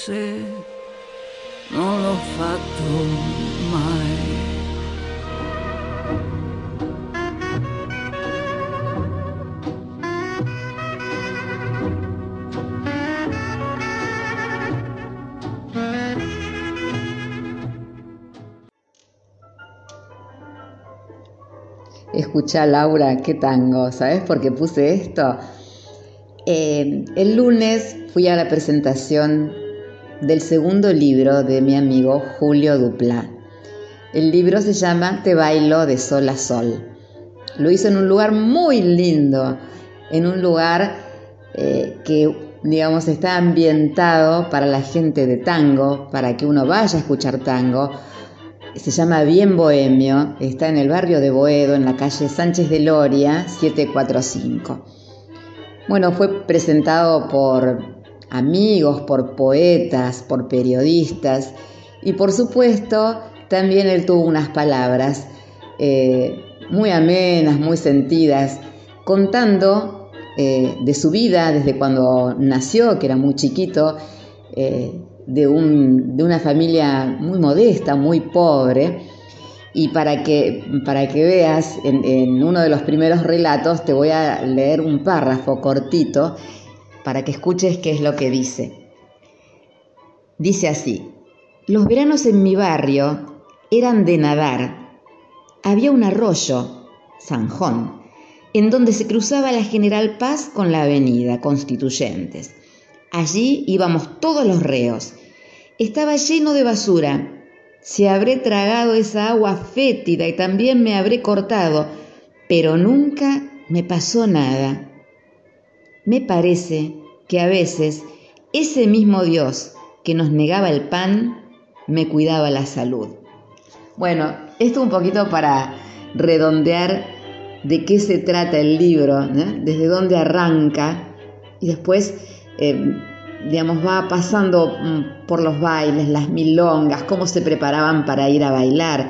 Se non l'ho mai. Escucha Laura, qué tango, ¿sabes por qué puse esto? Eh, el lunes fui a la presentación del segundo libro de mi amigo Julio Dupla. El libro se llama Te bailo de sol a sol. Lo hizo en un lugar muy lindo, en un lugar eh, que, digamos, está ambientado para la gente de tango, para que uno vaya a escuchar tango. Se llama Bien Bohemio, está en el barrio de Boedo, en la calle Sánchez de Loria, 745. Bueno, fue presentado por amigos, por poetas, por periodistas y por supuesto también él tuvo unas palabras eh, muy amenas, muy sentidas, contando eh, de su vida desde cuando nació, que era muy chiquito, eh, de, un, de, una familia muy modesta, muy pobre. Y para que, para que veas, en, en uno de los primeros relatos te voy a leer un párrafo cortito para que escuches qué es lo que dice. Dice así, los veranos en mi barrio eran de nadar. Había un arroyo, Sanjón, en donde se cruzaba la General Paz con la avenida Constituyentes. Allí íbamos todos los reos. Estaba lleno de basura. Se habré tragado esa agua fétida y también me habré cortado, pero nunca me pasó nada. Me parece que a veces ese mismo Dios que nos negaba el pan me cuidaba la salud. Bueno, esto un poquito para redondear de qué se trata el libro, desde dónde arranca y después, eh, digamos, va pasando por los bailes, las milongas, cómo se preparaban para ir a bailar,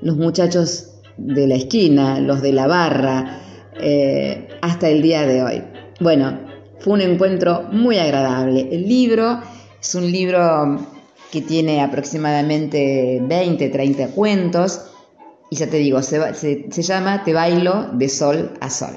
los muchachos de la esquina, los de la barra, eh, hasta el día de hoy. Bueno, fue un encuentro muy agradable. El libro es un libro que tiene aproximadamente 20, 30 cuentos y ya te digo, se, llama Te bailo de sol a sol.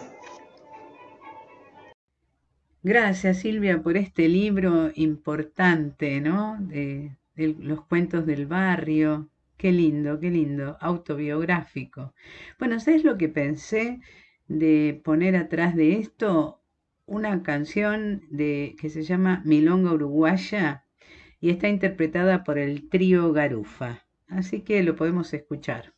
Gracias Silvia por este libro importante, ¿no? De, de los cuentos del barrio. Qué lindo, qué lindo, autobiográfico. Bueno, ¿sabes lo que pensé de poner atrás de esto? Una canción de, que se llama Milonga Uruguaya y está interpretada por el trío Garufa. Así que lo podemos escuchar.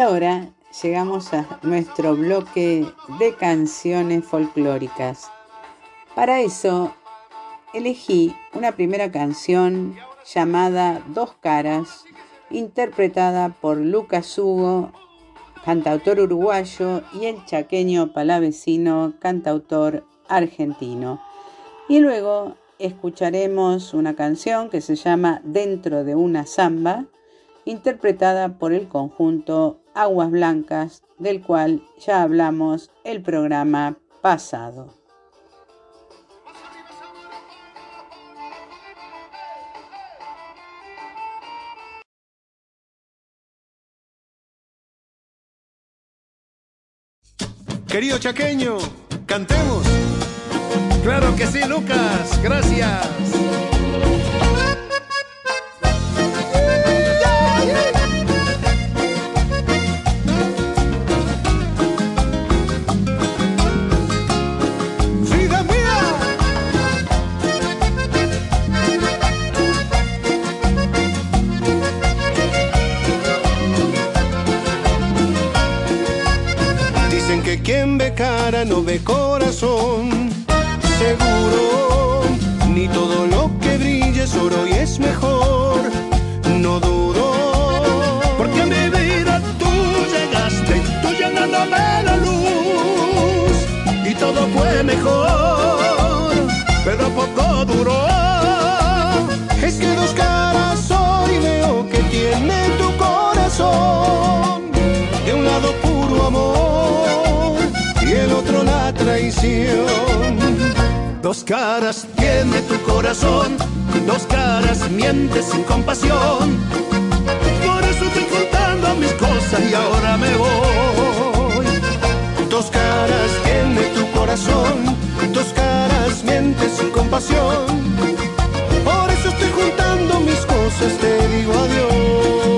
Ahora llegamos a nuestro bloque de canciones folclóricas. Para eso elegí una primera canción llamada Dos Caras, interpretada por Lucas Hugo, cantautor uruguayo, y el chaqueño palavecino, cantautor argentino. Y luego escucharemos una canción que se llama Dentro de una samba, interpretada por el conjunto Aguas Blancas, del cual ya hablamos el programa pasado. Querido chaqueño, cantemos. Claro que sí, Lucas, gracias. Dicen que quien ve cara no ve corazón. Seguro, ni todo lo que brille es oro y es mejor. No dudo, porque a mi vida tú llegaste, tú llenándome la luz. Y todo fue mejor, pero poco duró. Traición. Dos caras tiene tu corazón, dos caras mientes sin compasión. Por eso estoy contando mis cosas y ahora me voy. Dos caras tiene tu corazón, dos caras mientes sin compasión. Por eso estoy juntando mis cosas, te digo adiós.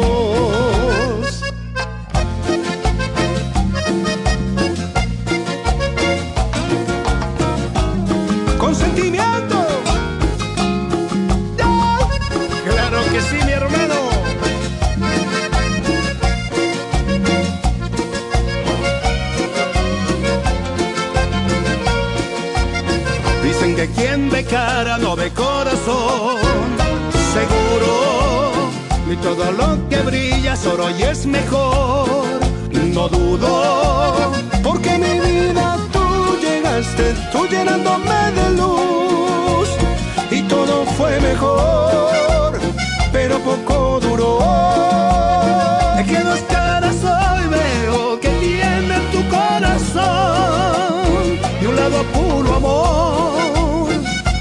Cara no ve corazón. Seguro, ni todo lo que brilla es y es mejor. No dudo, porque mi vida tú llegaste, tú llenándome de luz. Y todo fue mejor, pero poco duró.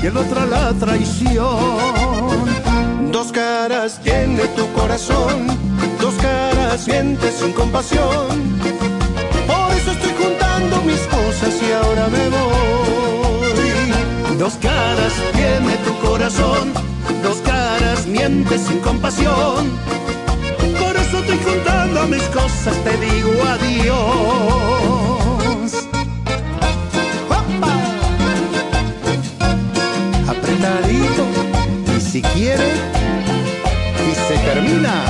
Y el otro la traición. Dos caras tiene tu corazón, dos caras mientes sin compasión. Por eso estoy juntando mis cosas y ahora me voy. Dos caras tiene tu corazón, dos caras mientes sin compasión. Por eso estoy juntando mis cosas, te digo adiós. Si quiere, y se termina.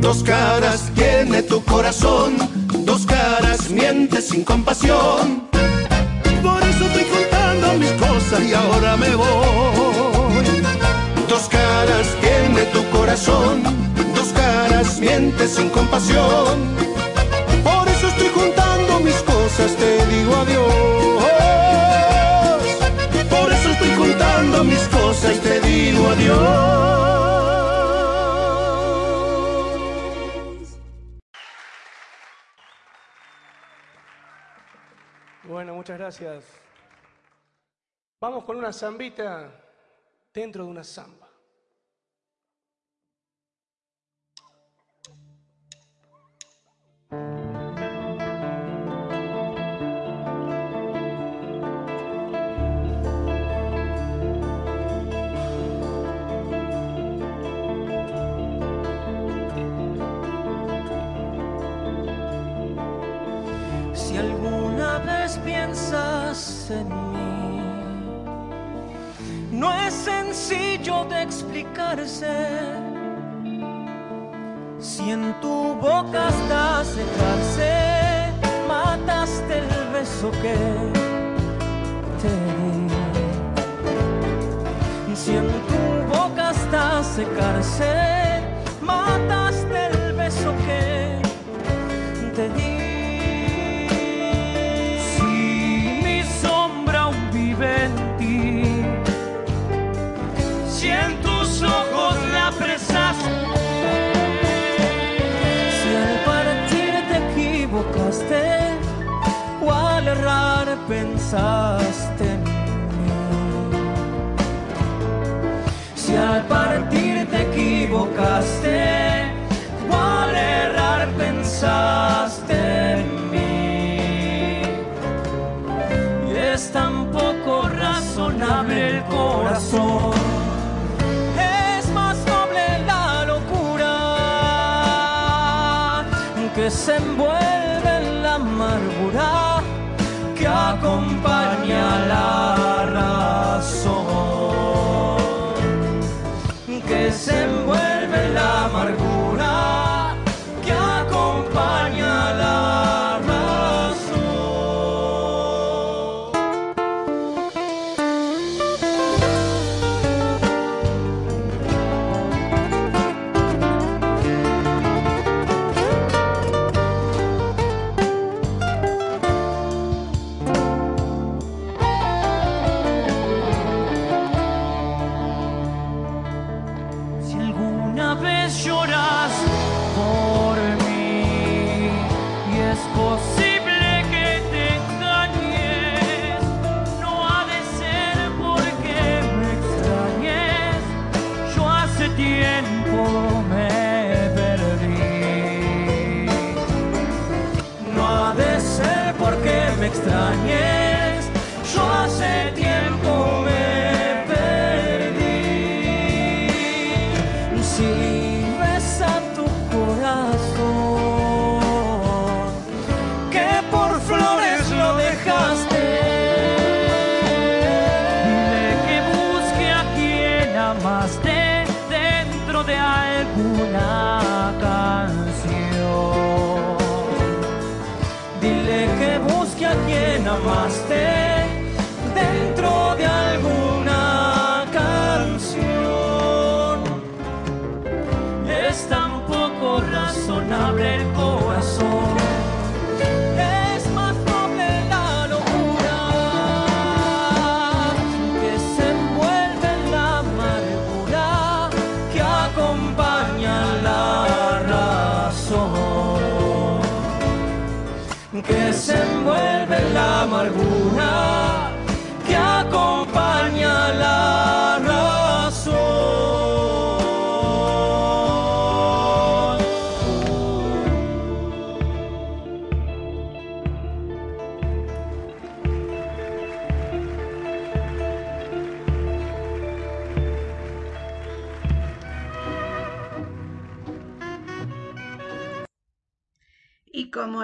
Dos caras tiene tu corazón, dos caras mientes sin compasión. Por eso estoy contando mis cosas y ahora me voy. Dos caras tiene tu corazón, caras mientes sin compasión. Por eso estoy juntando mis cosas, te digo adiós. Por eso estoy juntando mis cosas, te digo adiós. Bueno, muchas gracias. Vamos con una zambita dentro de una zamba. En mí. No es sencillo de explicarse. Si en tu boca hasta secarse, mataste el beso que te di. Si en tu boca hasta secarse, mataste pensaste en mí, si al partir te equivocaste o al errar pensaste en mí. Y es tan poco razonable el corazón. Es más noble la locura que se envuelve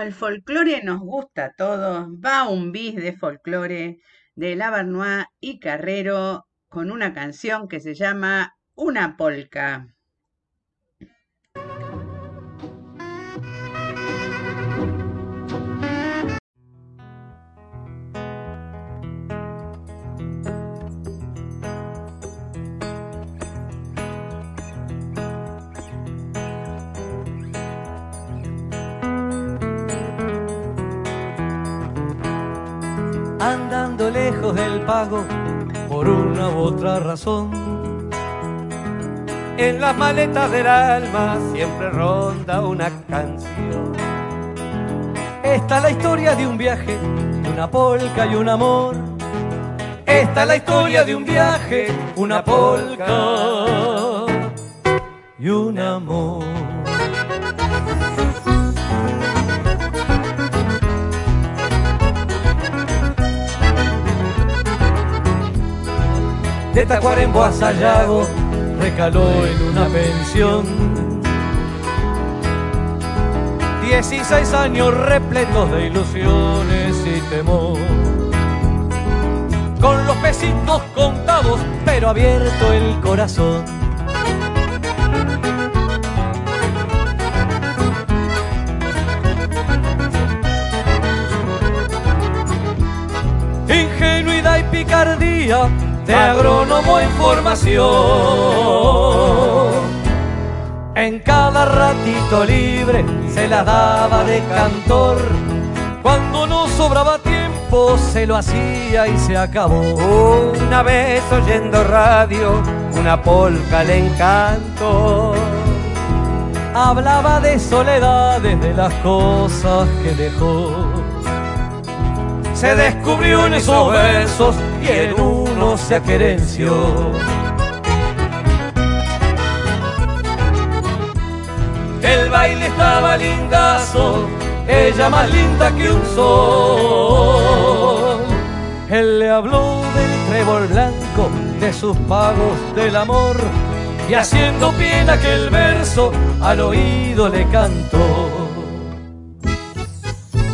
el folclore nos gusta a todos, va un bis de folclore de Lavernois y Carrero con una canción que se llama Una polca. Andando lejos del pago por una u otra razón. En las maletas del alma siempre ronda una canción. Esta es la historia de un viaje, de una polca y un amor. Esta es la historia de un viaje, una polca y un amor. De Tacuarembó a Sayago, recaló en una pensión. Dieciséis años repletos de ilusiones y temor. Con los pesitos contados, pero abierto el corazón. Ingenuidad y picardía de agrónomo en formación. En cada ratito libre se la daba de cantor. Cuando no sobraba tiempo se lo hacía y se acabó. Una vez oyendo radio, una polca le encantó. Hablaba de soledades, de las cosas que dejó. Se descubrió en esos versos y en uno se aquerenció. El baile estaba lindazo, ella más linda que un sol. Él le habló del trébol blanco, de sus pagos del amor, y haciendo pie aquel verso, al oído le cantó.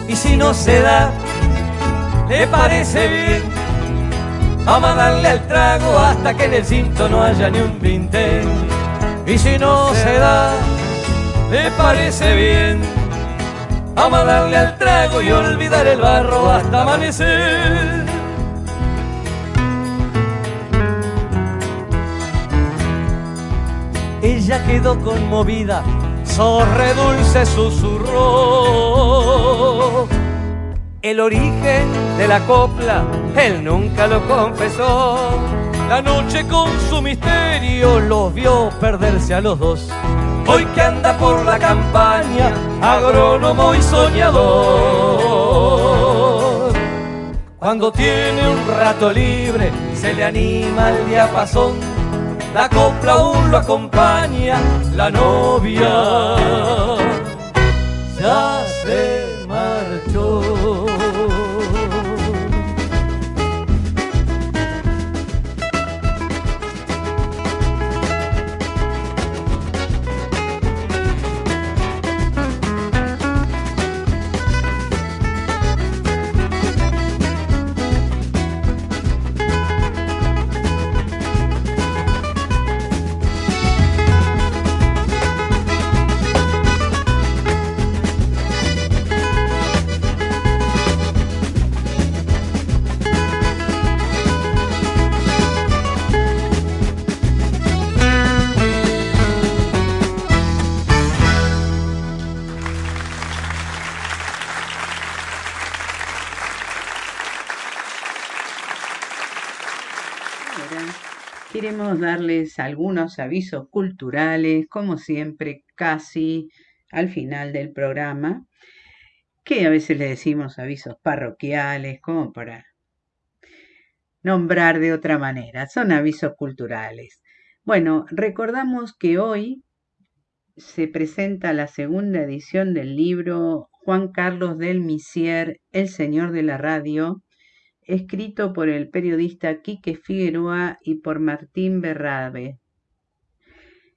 Y si no se da, le parece bien, vamos a darle al trago hasta que en el cinto no haya ni un vintén. Y si no se da, ¿Le parece bien? Vamos a darle al trago y olvidar el barro hasta amanecer. Ella quedó conmovida, sorre dulce susurró. El origen de la copla, él nunca lo confesó. La noche con su misterio los vio perderse a los dos hoy que anda por la campaña, agrónomo y soñador. Cuando tiene un rato libre, se le anima el diapasón, la copla aún lo acompaña, la novia ya se darles algunos avisos culturales, como siempre, casi al final del programa, que a veces le decimos avisos parroquiales, como para nombrar de otra manera, son avisos culturales. Bueno, recordamos que hoy se presenta la segunda edición del libro Juan Carlos del Misier, El Señor de la Radio, escrito por el periodista Quique Figueroa y por Martín Berrabe.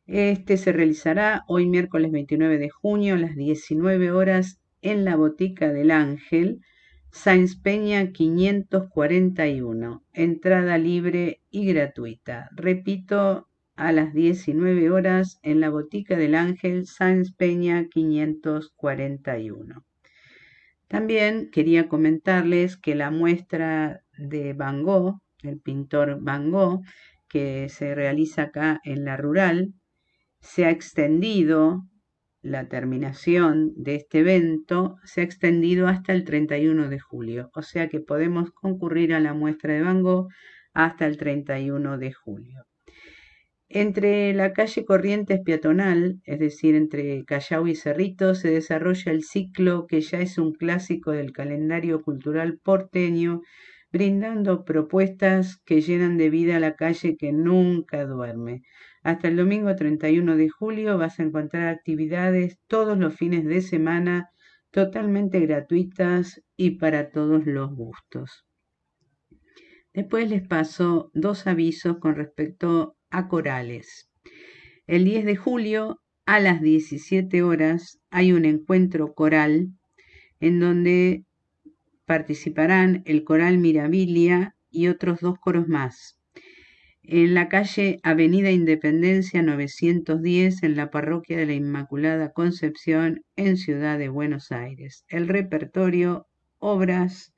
Este se realizará hoy miércoles 29 de junio a las 19 horas en la Botica del Ángel, Sáenz Peña 541. Entrada libre y gratuita. Repito, a las 19 horas en la Botica del Ángel, Sáenz Peña 541. También quería comentarles que la muestra de Van Gogh, el pintor Van Gogh, que se realiza acá en la rural, se ha extendido, la terminación de este evento se ha extendido hasta el 31 de julio, o sea que podemos concurrir a la muestra de Van Gogh hasta el 31 de julio. Entre la calle Corrientes peatonal, es decir, entre Callao y Cerrito, se desarrolla el ciclo que ya es un clásico del calendario cultural porteño, brindando propuestas que llenan de vida la calle que nunca duerme. Hasta el domingo 31 de julio vas a encontrar actividades todos los fines de semana totalmente gratuitas y para todos los gustos. Después les paso dos avisos con respecto a corales. El 10 de julio a las 17 horas hay un encuentro coral en donde participarán el coral Mirabilia y otros dos coros más. En la calle Avenida Independencia 910, en la parroquia de la Inmaculada Concepción, en Ciudad de Buenos Aires. El repertorio, obras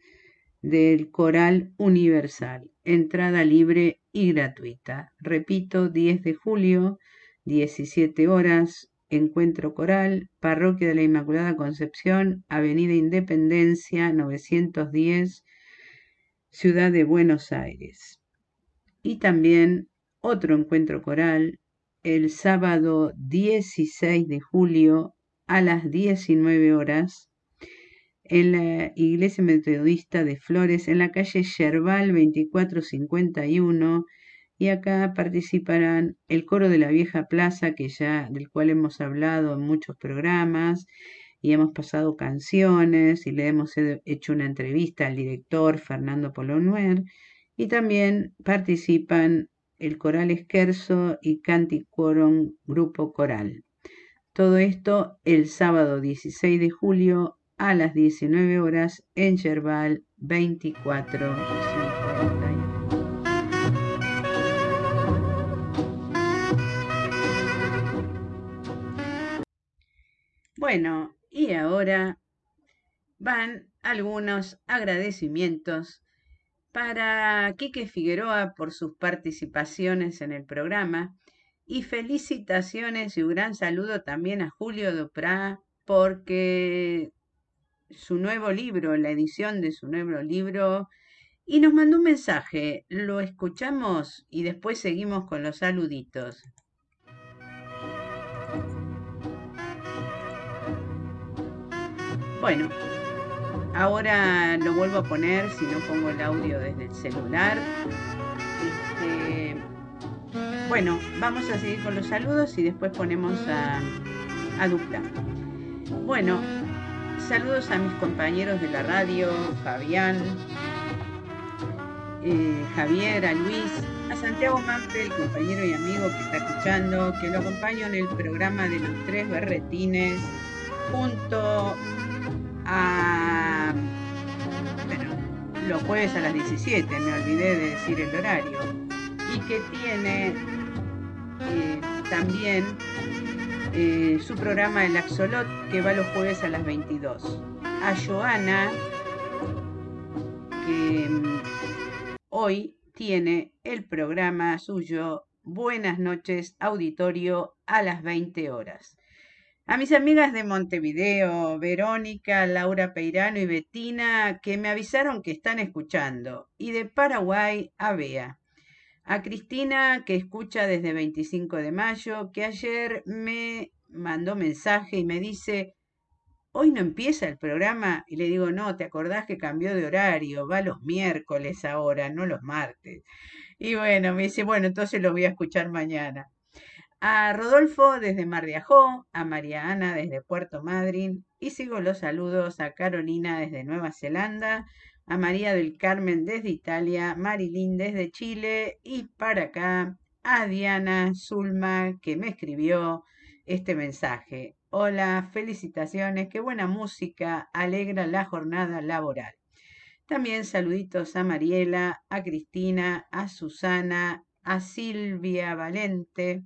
del Coral Universal. Entrada libre y gratuita. Repito, 10 de julio, 17 horas, Encuentro Coral, Parroquia de la Inmaculada Concepción, Avenida Independencia 910, Ciudad de Buenos Aires. Y también otro encuentro coral el sábado 16 de julio a las 19 horas en la Iglesia Metodista de Flores, en la calle Yerbal 2451, y acá participarán el coro de la vieja plaza, que ya, del cual hemos hablado en muchos programas, y hemos pasado canciones, y le hemos hecho una entrevista al director Fernando Polonuer, y también participan el Coral Esquerzo y Canticorum Grupo Coral. Todo esto el sábado 16 de julio a las 19 horas en Yerbal 2450. Bueno, y ahora van algunos agradecimientos para Quique Figueroa por sus participaciones en el programa y felicitaciones y un gran saludo también a Julio Duprá porque su nuevo libro, la edición de su nuevo libro, y nos mandó un mensaje. Lo escuchamos y después seguimos con los saluditos. Bueno, ahora lo vuelvo a poner si no pongo el audio desde el celular. Este, bueno, vamos a seguir con los saludos y después ponemos a, a. Bueno, saludos a mis compañeros de la radio, Fabián, eh, Javier, a Luis, a Santiago Mampel, compañero y amigo que está escuchando, que lo acompaño en el programa de los tres berretines, junto a bueno, los jueves a las 17, me olvidé de decir el horario, y que tiene eh, también eh, su programa El Axolot, que va los jueves a las 22. A Joana, que mm, hoy tiene el programa suyo Buenas noches, auditorio, a las 20 horas. A mis amigas de Montevideo, Verónica, Laura Peirano y Betina, que me avisaron que están escuchando. Y de Paraguay, a Bea. A Cristina, que escucha desde 25 de mayo, que ayer me mandó mensaje y me dice, hoy no empieza el programa. Y le digo, no, ¿te acordás que cambió de horario? Va los miércoles ahora, no los martes. Y bueno, me dice, bueno, entonces lo voy a escuchar mañana. A Rodolfo desde Mar de Ajó, a María Ana desde Puerto Madryn y sigo los saludos a Carolina desde Nueva Zelanda, a María del Carmen desde Italia, Marilyn desde Chile y para acá a Diana Zulma que me escribió este mensaje. Hola, felicitaciones, qué buena música, alegra la jornada laboral. También saluditos a Mariela, a Cristina, a Susana, a Silvia Valente,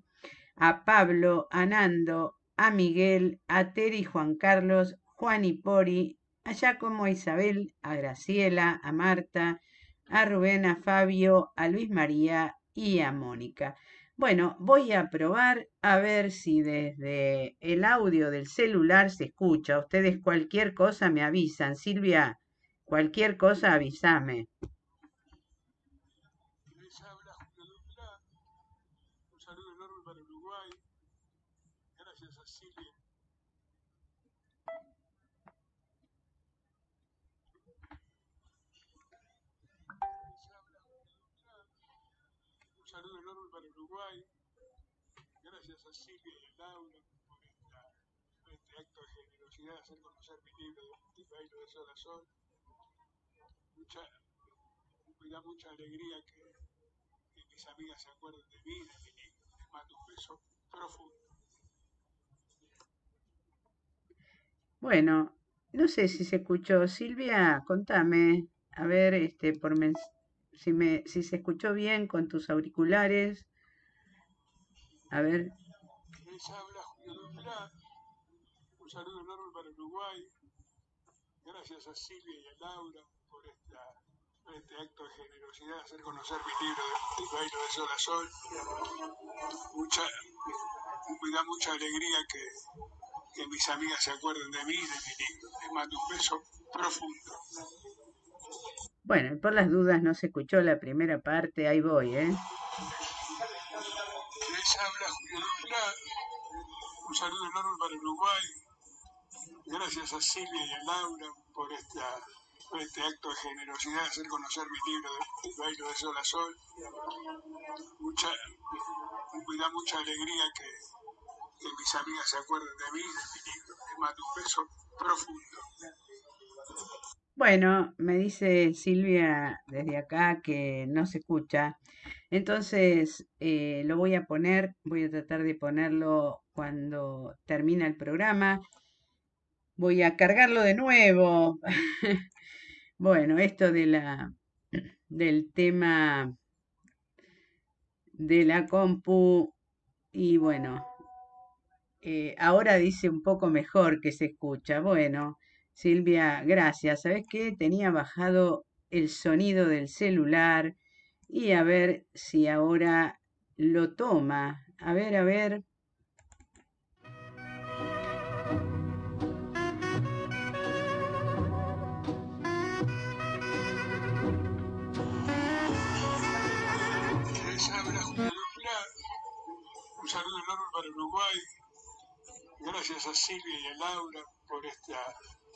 a Pablo, a Nando, a Miguel, a Teri Juan Carlos, Juan y Pori, a Giacomo, a Isabel, a Graciela, a Marta, a Rubén, a Fabio, a Luis María y a Mónica. Bueno, voy a probar a ver si desde el audio del celular se escucha. Ustedes cualquier cosa me avisan. Silvia, cualquier cosa avísame. Gracias a Silvia y Laura por, este acto de generosidad, hacer conocer mi libro de bailo de sol a sol. Mucha, me da mucha alegría que, que mis amigas se acuerden de mí, de mi libro. Les mando un beso profundo. Bueno, no sé si se escuchó. Silvia, contame, a ver, este, por si me, si se escuchó bien con tus auriculares. A ver. Les habla Julio. Un saludo enorme para Uruguay. Gracias a Silvia y a Laura por esta, este acto de generosidad, hacer conocer mi libro de, de bailo de sol a sol. Mucha, me da mucha alegría que, que mis amigas se acuerden de mí y de mi libro. Les mando un beso profundo. Bueno, por las dudas no se escuchó la primera parte, ahí voy, ¿eh? Un saludo enorme para Uruguay. Gracias a Silvia y a Laura por, esta, este acto de generosidad, hacer conocer mi libro de, de bailo de sol a sol. Mucha, me da mucha alegría que, mis amigas se acuerden de mí de mi libro. Les mando un beso profundo. Bueno, me dice Silvia desde acá que no se escucha. Entonces eh, lo voy a poner, voy a tratar de ponerlo cuando termina el programa. Voy a cargarlo de nuevo. bueno, esto de la del tema de la compu y bueno, eh, ahora dice un poco mejor que se escucha. Bueno, Silvia, gracias. ¿Sabes qué? Tenía bajado el sonido del celular y a ver si ahora lo toma. A ver, a ver. Un saludo enorme para Uruguay. Gracias a Silvia y a Laura por, esta,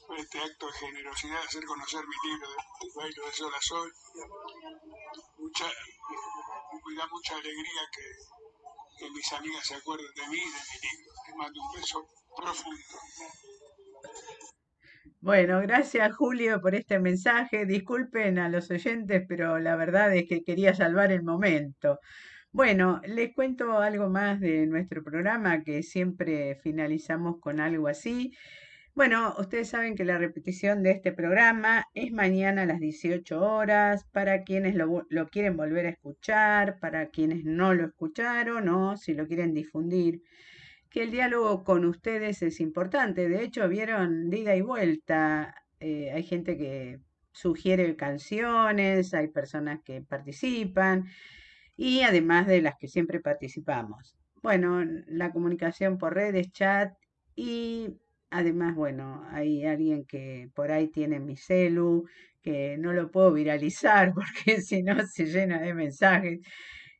por este acto de generosidad, hacer conocer mi libro de, de bailo de sol a sol. Mucha, me da mucha alegría que, que mis amigas se acuerden de mí y de mi libro. Les mando un beso profundo. Bueno, gracias Julio por este mensaje. Disculpen a los oyentes, pero la verdad es que quería salvar el momento. Bueno, les cuento algo más de nuestro programa que siempre finalizamos con algo así. Bueno, ustedes saben que la repetición de este programa es mañana a las 18 horas para quienes lo, quieren volver a escuchar, para quienes no lo escucharon o si lo quieren difundir que el diálogo con ustedes es importante. De hecho, vieron de ida y vuelta. eh, hay gente que sugiere canciones, hay personas que participan y además de las que siempre participamos. Bueno, la comunicación por redes, chat y además, bueno, hay alguien que por ahí tiene mi celu, que no lo puedo viralizar porque si no se llena de mensajes.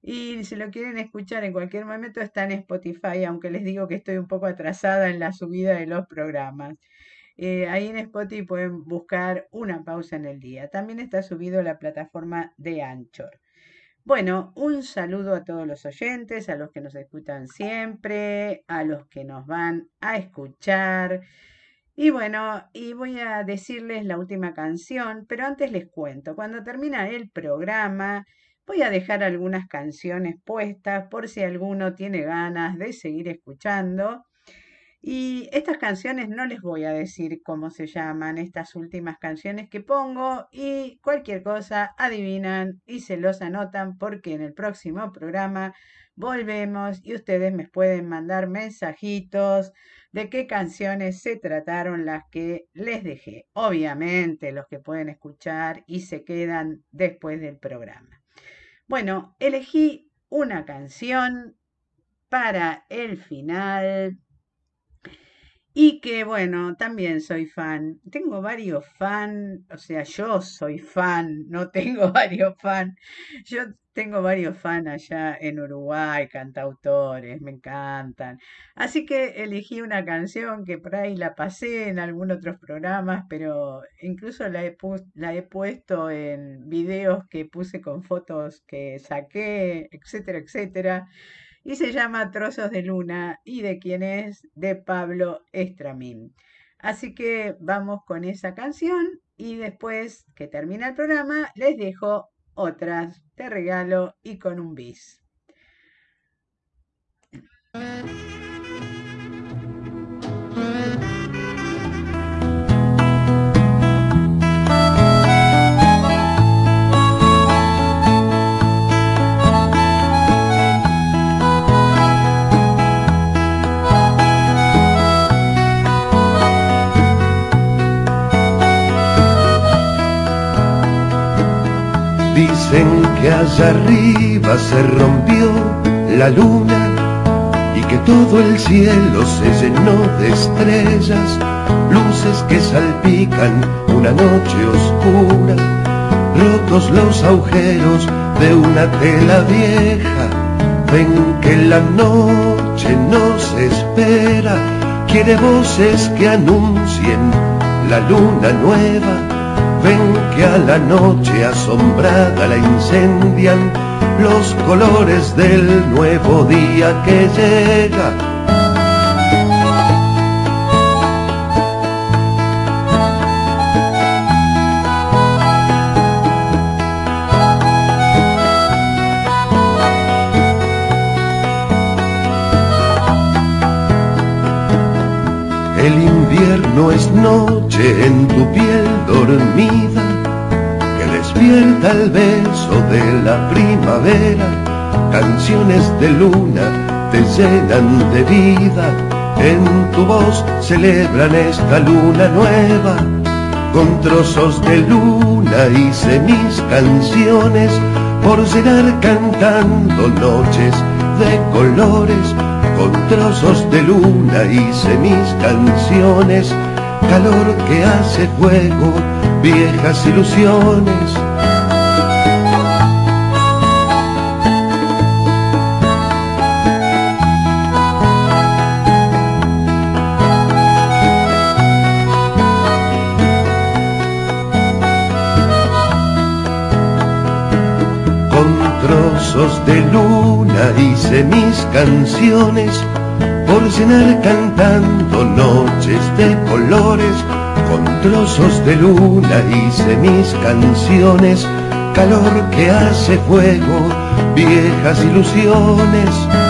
Y si lo quieren escuchar en cualquier momento está en Spotify, aunque les digo que estoy un poco atrasada en la subida de los programas. Eh, ahí en Spotify pueden buscar una pausa en el día. También está subido la plataforma de Anchor. Bueno, un saludo a todos los oyentes, a los que nos escuchan siempre, a los que nos van a escuchar. Y bueno, y voy a decirles la última canción, pero antes les cuento, cuando termina el programa, voy a dejar algunas canciones puestas por si alguno tiene ganas de seguir escuchando. Y estas canciones no les voy a decir cómo se llaman, estas últimas canciones que pongo y cualquier cosa adivinan y se los anotan porque en el próximo programa volvemos y ustedes me pueden mandar mensajitos de qué canciones se trataron las que les dejé. Obviamente los que pueden escuchar y se quedan después del programa. Bueno, elegí una canción para el final y que bueno, también soy fan. Tengo varios fan, o sea, yo soy fan, no tengo varios fan. Yo tengo varios fan allá en Uruguay, cantautores, me encantan. Así que elegí una canción que por ahí la pasé en algún otros programas, pero incluso la he, pu- la he puesto en videos que puse con fotos que saqué, etcétera, etcétera y se llama Trozos de Luna y de quién es de Pablo Estramín. Así que vamos con esa canción y después que termina el programa les dejo otras de regalo y con un bis. Dicen que allá arriba se rompió la luna y que todo el cielo se llenó de estrellas, luces que salpican una noche oscura, rotos los agujeros de una tela vieja, ven que la noche nos espera, quiere voces que anuncien la luna nueva Ven que a la noche asombrada la incendian los colores del nuevo día que llega. El invierno es noche en tu piel dormida que despierta el beso de la primavera. Canciones de luna te llenan de vida, en tu voz celebran esta luna nueva. Con trozos de luna hice mis canciones por llegar cantando noches de colores con trozos de luna hice mis canciones, calor que hace fuego, viejas ilusiones. Con trozos de luna hice mis canciones por llenar cantando noches de colores. Con trozos de luna hice mis canciones, calor que hace fuego, viejas ilusiones.